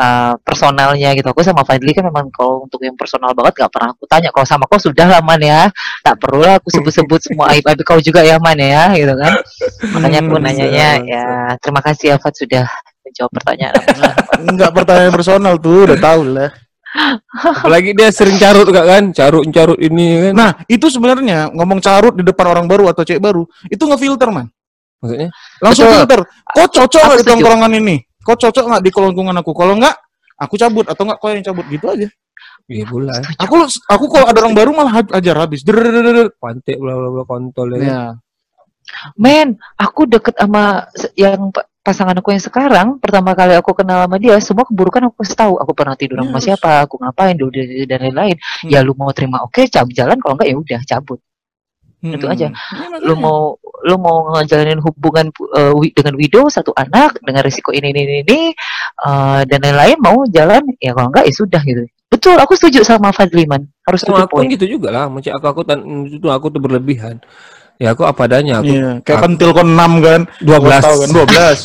C: uh, personalnya gitu. Aku sama Fadli kan memang kalau untuk yang personal banget gak pernah aku tanya. Kalau sama kau sudah lah Man ya, tak perlu lah aku sebut-sebut semua aib-aib kau juga ya Man ya, gitu kan. Makanya aku
B: Hmm,
C: nanyanya ya terima kasih ya Fad sudah jawab pertanyaan
B: Enggak pertanyaan personal tuh, udah tahu lah.
A: Apalagi dia sering carut enggak kan? Carut-carut ini kan.
B: Nah, itu sebenarnya ngomong carut di depan orang baru atau cek baru, itu ngefilter, Man.
A: Maksudnya?
B: Langsung
C: Betul.
B: filter. Kok cocok nggak di tongkrongan ini? Kok cocok nggak di kelongkungan aku? Kalau nggak, aku cabut atau nggak kau yang cabut gitu aja.
A: Iya pula.
B: Aku aku kalau ada orang baru malah ajar habis.
A: Pantek bla bla bla kontol ya. Iya.
B: Kan?
C: Men, aku deket sama yang pasangan aku yang sekarang, pertama kali aku kenal sama dia, semua keburukan aku kasih tahu. Aku pernah tidur sama
B: Yes.
C: siapa, aku ngapain, dulu dan lain-lain.
B: Hmm.
C: Ya lu mau terima oke, cabut jalan, kalau enggak ya udah cabut. Itu aja.
B: Ya,
C: Lu mau lu mau ngejalanin hubungan uh, dengan widow satu anak dengan risiko ini ini ini, ini uh, dan lain-lain mau jalan ya kalau enggak ya sudah gitu. Betul, aku setuju sama Fadliman. Harus tutup
A: aku
C: poin.
A: gitu juga lah. Macam aku aku itu aku tuh berlebihan. Ya aku apa adanya aku
B: Iya, kayak
A: aku-
B: pentil kon 6 kan.
A: 12.
B: Tahu kan 12.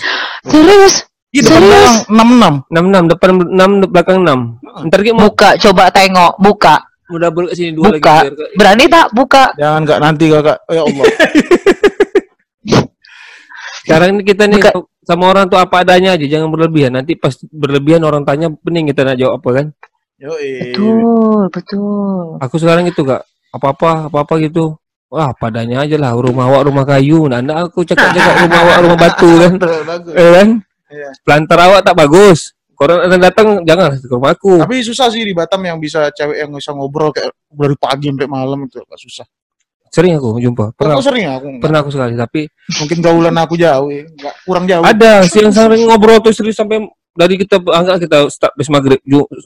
C: Serius?
B: Iya, depan
C: Serius?
B: belakang 66.
A: 66 depan 6 belakang 6. Ntar kita mau
C: Buka, coba tengok, buka.
A: double ke sini dua
C: Buka.
A: lagi biar
C: Berani tak buka?
B: Jangan Kak nanti Kakak. Ya Allah.
A: Sekarang ini kita nih
C: Buka.
A: sama orang tuh apa adanya aja, jangan berlebihan. Nanti pas berlebihan orang tanya pening kita nak jawab apa kan.
B: Yoi.
C: Betul, betul.
A: Aku sekarang itu kak, apa-apa, apa-apa gitu. Wah, padanya aja lah, rumah awak rumah kayu. Nah, anda aku cakap-cakap rumah awak rumah batu kan.
B: Bagus.
A: Eh, kan?
B: Iya.
A: Pelantar awak tak bagus. Korang datang datang jangan ke rumahku.
B: Tapi susah sih di Batam yang bisa cewek yang bisa ngobrol kayak dari pagi sampai malam itu agak susah.
A: Sering aku jumpa. Pernah,
B: Aku sering aku. enggak.
A: pernah aku sekali. Tapi
B: Mungkin gaulan aku jauh ya. Enggak kurang jauh.
A: ada sih yang sering ngobrol tuh serius sampai dari kita angkat kita start bis maghrib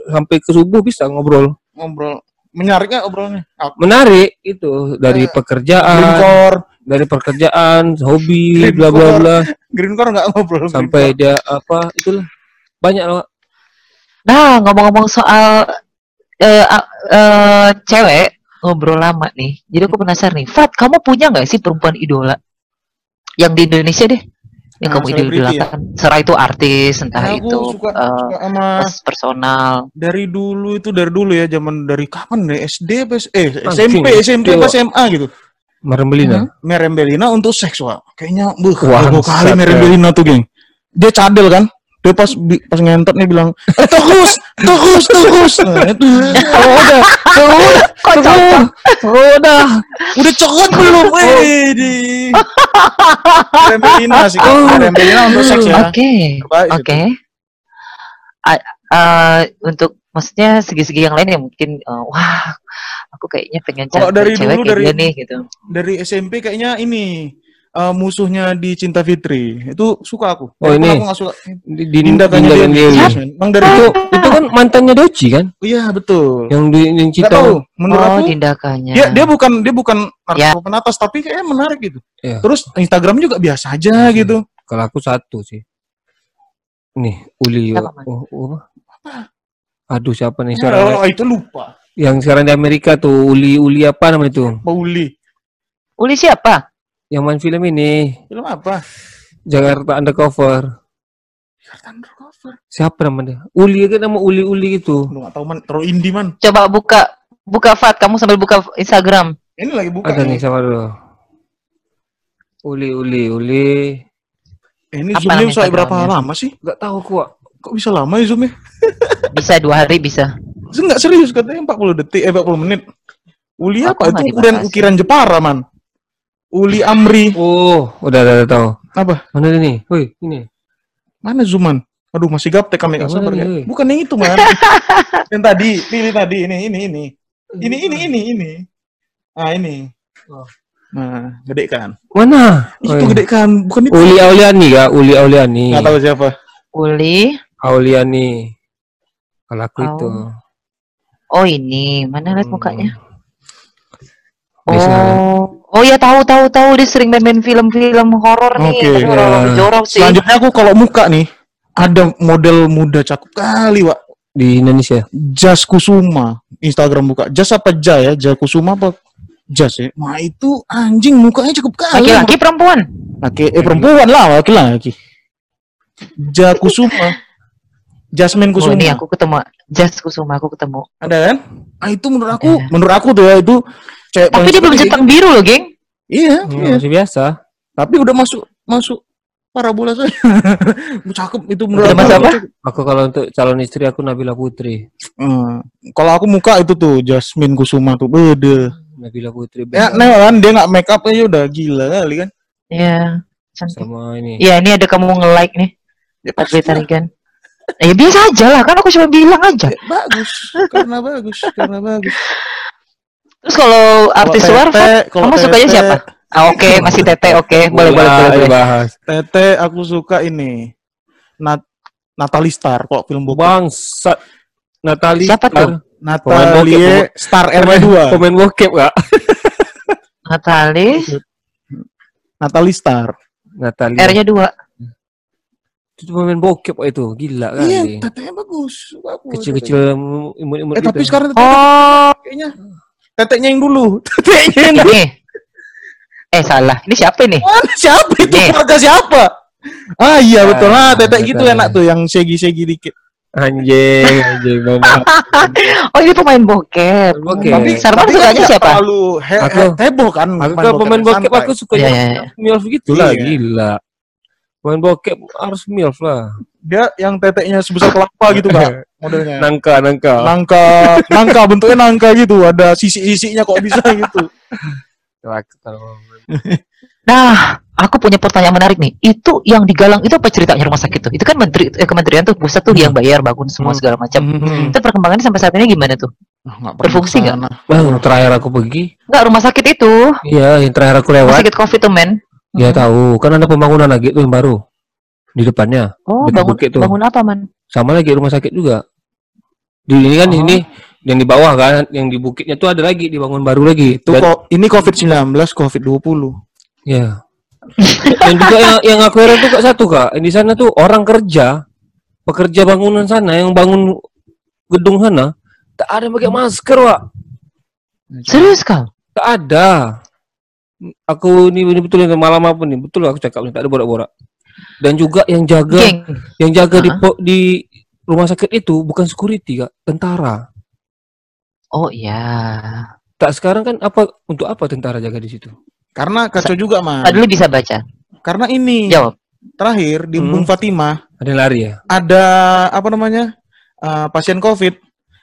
A: sampai ke subuh bisa ngobrol.
B: ngobrol. Menarik nggak obrolnya? Aku.
A: Menarik itu dari
B: Eh,
A: pekerjaan,
B: Greencore,
A: dari pekerjaan, hobi,
B: Green
A: bla bla
B: core.
A: bla,
B: Greencore nggak ngobrol.
A: sampai dia apa itulah banyak loh.
C: Nah, ngomong-ngomong soal eh a- eh, cewek ngobrol lama nih. Jadi aku penasaran nih, Fat, kamu punya nggak sih perempuan idola yang di Indonesia deh? Yang
B: Ah,
C: kamu
B: selebriti
C: idolakan. Serah itu artis, entah
B: Nah, aku
C: itu
B: suka,
C: eh,
B: suka sama
C: pers- personal.
B: dari dulu itu dari dulu ya zaman dari kapan nih SD apa S- eh
A: Anjing,
B: SMP SMP apa SMA gitu.
A: Merembelina.
B: Merembelina untuk seksual. Kayaknya buh kali
A: bangsat,
B: Merembelina tuh, geng. Dia cadel kan? Dia pas bi- pas ngentot nih bilang, eh, "Terus, terus, terus." Nah, itu.
A: Oh, udah, udah,
C: Kok cocok?
A: udah.
B: Udah cokot belum? Eh, di. Merembelina sih. Merembelina untuk seks ya.
C: Oke. Oke. Eh, untuk maksudnya segi-segi yang lain yang mungkin eh, wah aku kayaknya pengen cari
B: dari
C: cewek
B: dulu,
C: kayak
B: dari-
C: dia nih gitu.
B: Dari SMP kayaknya ini eh, musuhnya di Cinta Fitri. Itu suka aku.
A: Oh,
B: Walaupun
A: ini.
B: Aku gak suka.
A: Di, di,
B: Tindakannya
A: tindakan
B: dia.
C: Siapa?
B: Emang dari
A: Itu,
B: itu.
A: kan mantannya Doci kan?
B: Iya, betul.
A: Yang di yang
B: Gak
A: cita.
B: tahu. Menurut
C: oh,
B: aku
C: tindakannya.
B: dia dia bukan dia bukan
C: Ya.
B: narkoba penatas tapi kayaknya menarik gitu.
A: Iya.
B: Terus Instagram juga biasa aja
A: Hmm.
B: gitu.
A: Kalau aku satu sih. Nih, Uli.
C: Siapa?
A: Oh, oh, apa? Aduh, siapa nih sekarang?
B: Oh, itu lupa.
A: Yang sekarang di Amerika tuh Uli Uli apa namanya tuh?
B: Pauli.
C: Uli siapa?
A: Yang main film ini
B: Film apa?
A: Jakarta Undercover.
B: Jakarta Undercover.
A: Siapa namanya? Uli kan nama Uli Uli gitu.
B: Lu gak tahu man, terlalu indie man.
C: Coba buka buka Fat, kamu sambil buka Instagram.
B: Ini lagi buka.
A: Ada nih
B: nih.
A: siapa dulu? Uli Uli Uli.
B: Eh, ini
C: Apa
B: zoomnya berapa lama sih?
A: Gak tahu kok.
B: Kok bisa lama ya zoomnya?
C: Bisa dua hari bisa.
B: Enggak serius katanya 40 detik, eh 40 menit. Uli apa? Itu ukuran ukiran Jepara man. Uli Amri.
A: Oh, udah udah, udah tahu.
B: Apa?
A: Mana ini? Woi, ini.
B: Mana zooman? Aduh masih gaptek kami
A: Yang
B: nggak sabar ya.
A: nih?
B: Bukan yang itu man. yang tadi, pilih tadi ini ini ini. Ini ini ini ini. Ah ini.
A: Oh.
B: Nah, gede kan?
A: Mana?
B: Itu gede kan? Bukan itu.
A: Uli Auliani kak? Uli Auliani.
B: Nggak tahu siapa.
C: Uli.
A: Auliani. Kalau aku itu.
C: Oh ini, mana lihat
A: Hmm.
C: mukanya?
A: Bisa.
C: Oh, oh ya tahu tahu tahu dia sering main-main film-film horor nih.
B: Oke,
C: Tapi horor
A: ya.
C: jorok sih.
B: Selanjutnya aku kalau muka nih ada model muda cakep kali, Wak.
A: Di Indonesia.
B: Jas Kusuma. Instagram buka. Jas apa Ja ya? Jas Kusuma apa Jas ya? Wah itu anjing mukanya cakep kali.
C: Laki-laki perempuan.
B: Laki, eh perempuan lah, laki-laki. Ja Kusuma. Jasmine
C: Oh,
B: Kusuma.
C: ini aku ketemu Jas Kusuma aku ketemu.
B: Ada kan? Ah itu menurut aku,
C: Ada.
B: menurut aku tuh ya itu cewek
C: Tapi dia belum centang biru loh, geng.
B: Iya,
A: Hmm,
B: iya.
A: Masih biasa.
B: Tapi udah masuk masuk parabola saya. cakep itu menurut
C: masuk apa?
A: Aku kalau untuk calon istri aku Nabila Putri.
B: Hmm. Kalau aku muka itu tuh Jasmine Kusuma tuh bede.
A: Nabila Putri.
B: Ya, nah kan dia nggak make up aja udah gila kali kan.
C: Iya. Cantik.
A: Sama ini.
C: Iya, ini ada kamu nge-like nih.
B: Ya, pasti
C: tarikan. Ya biasa aja lah, kan aku cuma bilang aja.
B: Ya, bagus, karena bagus, karena bagus.
C: Terus kalau artis luar, kamu sukanya siapa? Ah, oke, masih Tete, oke, boleh, boleh, boleh,
A: Ayo
C: boleh.
A: bahas.
B: Tete aku suka ini. Nat Natalie Star kok film bokep.
A: Bangsat. Natali.
C: Siapa tuh?
B: Natalie Star RW2.
A: Pemain bokep kak?
C: Natali,
B: Natalie Star.
A: Natali.
C: R-nya dua.
A: Itu pemain bokep itu. Gila
B: Iya,
A: kali.
B: tetenya bagus. bagus
A: Kecil-kecil imut-imut
B: Eh tapi
A: gitu.
B: sekarang tetenya
C: Oh,
B: kayaknya teteknya yang dulu. Teteknya yang dulu.
C: ini. Eh, salah. Ini siapa ini?
B: Mana siapa itu? Keluarga siapa? Ah iya betul lah,
A: Ah,
B: tetek gitu enak tuh yang segi-segi dikit.
A: Anjing, anjing.
C: Oh, ini pemain bokep.
A: Bokep.
C: Tapi Sarman
B: Tapi kan
C: sukanya siapa?
B: Terlalu he
A: Aku-
B: he- heboh kan.
A: Aku pemain bokep aku suka
C: Iya, iya, iya.
A: milf gitu lah,
B: Iya.
A: gila. Pemain bokep harus milf lah.
B: Dia yang teteknya sebesar kelapa gitu kak modelnya.
A: Nangka, nangka.
B: nangka nangka bentuknya nangka gitu ada sisi-sisinya kok bisa gitu
C: Nah, aku punya pertanyaan menarik nih. Itu yang digalang itu apa ceritanya rumah sakit tuh? Itu kan menteri eh, kementerian tuh pusat tuh yang bayar bangun semua
B: Hmm.
C: segala macam.
B: Hmm.
C: Itu perkembangannya sampai saat ini gimana tuh?
B: Ah, nggak
C: Berfungsi nggak?
A: Bang, terakhir aku pergi,
C: Enggak, rumah sakit itu.
A: iya yang terakhir aku
C: Rumah
A: lewat,
C: sakit Covid tuh, men.
A: ya tahu, kan ada pembangunan lagi tuh yang baru di depannya,
C: Oh,
A: Dekat
C: bangun
A: bukit tuh.
C: bangun apa, man?
A: sama lagi rumah sakit juga. Di ini kan
C: Oh.
A: ini yang di bawah kan, yang di bukitnya tuh ada lagi dibangun baru lagi.
B: Itu
A: Dan-
B: kok ini COVID-19, COVID-20.
A: Ya. Dan juga yang yang aku heran tuh kak satu kak, di sana tuh orang kerja pekerja bangunan sana yang bangun gedung sana tak ada yang pakai masker, Wak.
C: Serius kau?
A: Tak ada. Aku ini, ini betul ini malam apa nih? Betul aku cakap ni, tak ada borak-borak. Dan juga yang jaga
C: Geng.
A: yang jaga di
C: Ha?
A: po- di rumah sakit itu bukan security, Kak, tentara.
C: Oh iya.
A: Tak sekarang kan apa untuk apa tentara jaga di situ?
B: Karena kacau juga, Man.
C: Padahal bisa baca.
B: Karena ini
C: Jawab.
B: terakhir di
A: Hmm.
B: Bung Fatimah
A: Ada yang lari ya?
B: ada apa namanya? eh, pasien Covid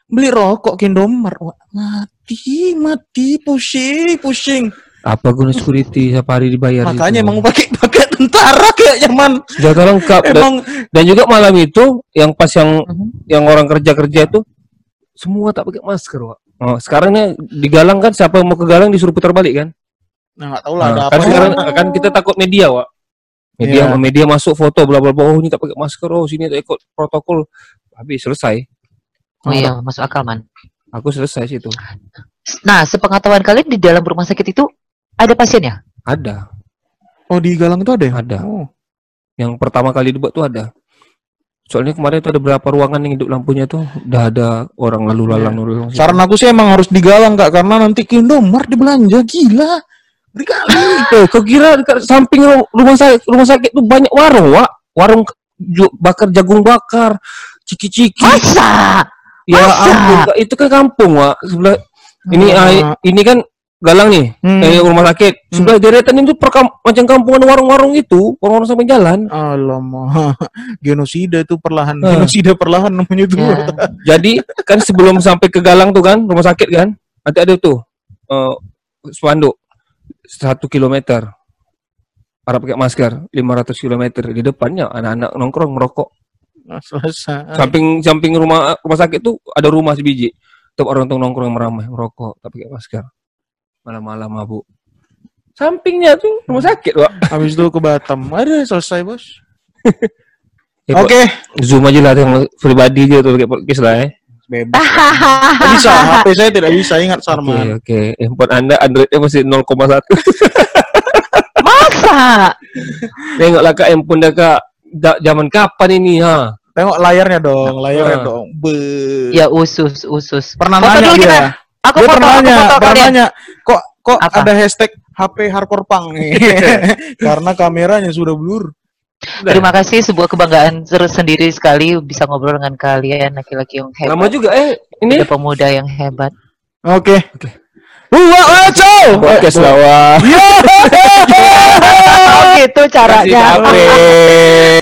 B: beli rokok Indomaret. Wah, mati, mati, pusing, pusing.
A: Apa guna security setiap hari dibayar
B: Makanya
A: itu?
B: emang pakai pakai tentara kayaknya, Man.
A: senjata lengkap dan,
B: Emang
A: dan juga malam itu yang pas yang
C: Mhm.
A: yang orang kerja kerja itu semua tak pakai masker Wak. Oh, sekarang nih di Galang kan siapa yang mau ke Galang disuruh putar balik kan?
B: nah enggak tahu lah ada
A: Nah,
B: apa.
A: kan sekarang
B: Oh.
A: kan kita takut media Wak. Media
B: Iya.
A: media masuk foto bla bla bla oh ini tak pakai masker oh sini tak ikut protokol habis selesai.
C: Oh iya, masuk akal man.
A: Aku selesai situ.
C: Nah, sepengetahuan kalian di dalam rumah sakit itu ada pasiennya?
A: Ada.
B: Oh, di Galang itu ada ya?
A: Ada.
B: Oh.
A: Yang pertama kali dibuat tuh ada. Soalnya kemarin itu ada berapa ruangan yang hidup lampunya tuh udah ada orang lalu lalang lalu lalang.
B: Saran aku sih emang harus digalang kak karena nanti ke Indomaret dibelanja gila. Beri kali.
A: Eh, kau kira dekat samping ru- rumah sakit rumah sakit tuh banyak warung, Wak. Warung bakar jagung bakar, ciki-ciki.
C: Masa?
A: Ya
C: masa?
A: ampun, Kak. itu kan kampung, Wak. Sebelah ini
B: ah,
A: ini kan Galang nih,
B: Hmm.
A: eh, rumah sakit. Sebelah deretan itu perkam, macam kampungan warung-warung itu, warung-warung sampai jalan.
B: Alamak, genosida itu perlahan,
A: Ah.
B: genosida perlahan namanya itu.
C: Ya.
A: Jadi kan sebelum sampai ke Galang tuh kan, rumah sakit kan, nanti ada tuh eh spanduk satu kilometer. Para pakai masker 500 kilometer di depannya anak-anak nongkrong merokok.
B: Nah, Selesai.
A: Samping samping rumah rumah sakit tuh ada rumah sebiji. Tetap orang tuh nongkrong meramai merokok tapi pakai masker. Malam-malam mabuk. Sampingnya tuh rumah sakit, Wak.
B: Habis itu ke Batam. Ada selesai bos.
A: Ya,
B: Oke,
A: Pak, Zoom aja lah yang pribadi dia tuh pakai podcast lah eh.
B: bebas. Nggak bisa, HP saya tidak bisa ingat
A: Oke,
B: Sarman.
A: oke. Handphone Anda Androidnya masih 0,1.
C: Masa?
A: Tengoklah Kak handphone dah Kak. Da, zaman kapan ini ha?
B: Tengok layarnya dong, layarnya
A: Ah.
B: dong. Be.
C: Ya usus, usus.
B: Pernah
C: Foto
B: nanya
C: dulu
B: dia.
C: kita. Aku
B: dia
C: foto,
B: pernah
C: aku
B: nanya,
C: foto
B: pernah
C: kalian.
B: nanya. Kok
C: Apa?
B: ada hashtag HP hardcore punk nih? Karena kameranya sudah blur.
C: Terima kasih sebuah kebanggaan ser- sendiri sekali bisa ngobrol dengan kalian laki-laki yang hebat.
A: Lama juga eh ini
C: Ada pemuda yang hebat.
B: Oke.
A: Oke.
B: Wah, waco.
A: podcast lawa.
C: oh gitu caranya.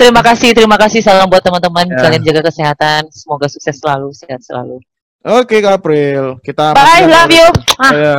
C: Terima kasih, terima kasih. Salam buat teman-teman.
A: Ya.
C: Kalian jaga kesehatan. Semoga sukses selalu, sehat selalu.
B: Oke, April. Kita
C: Bye, love you. Ah.
A: Ya.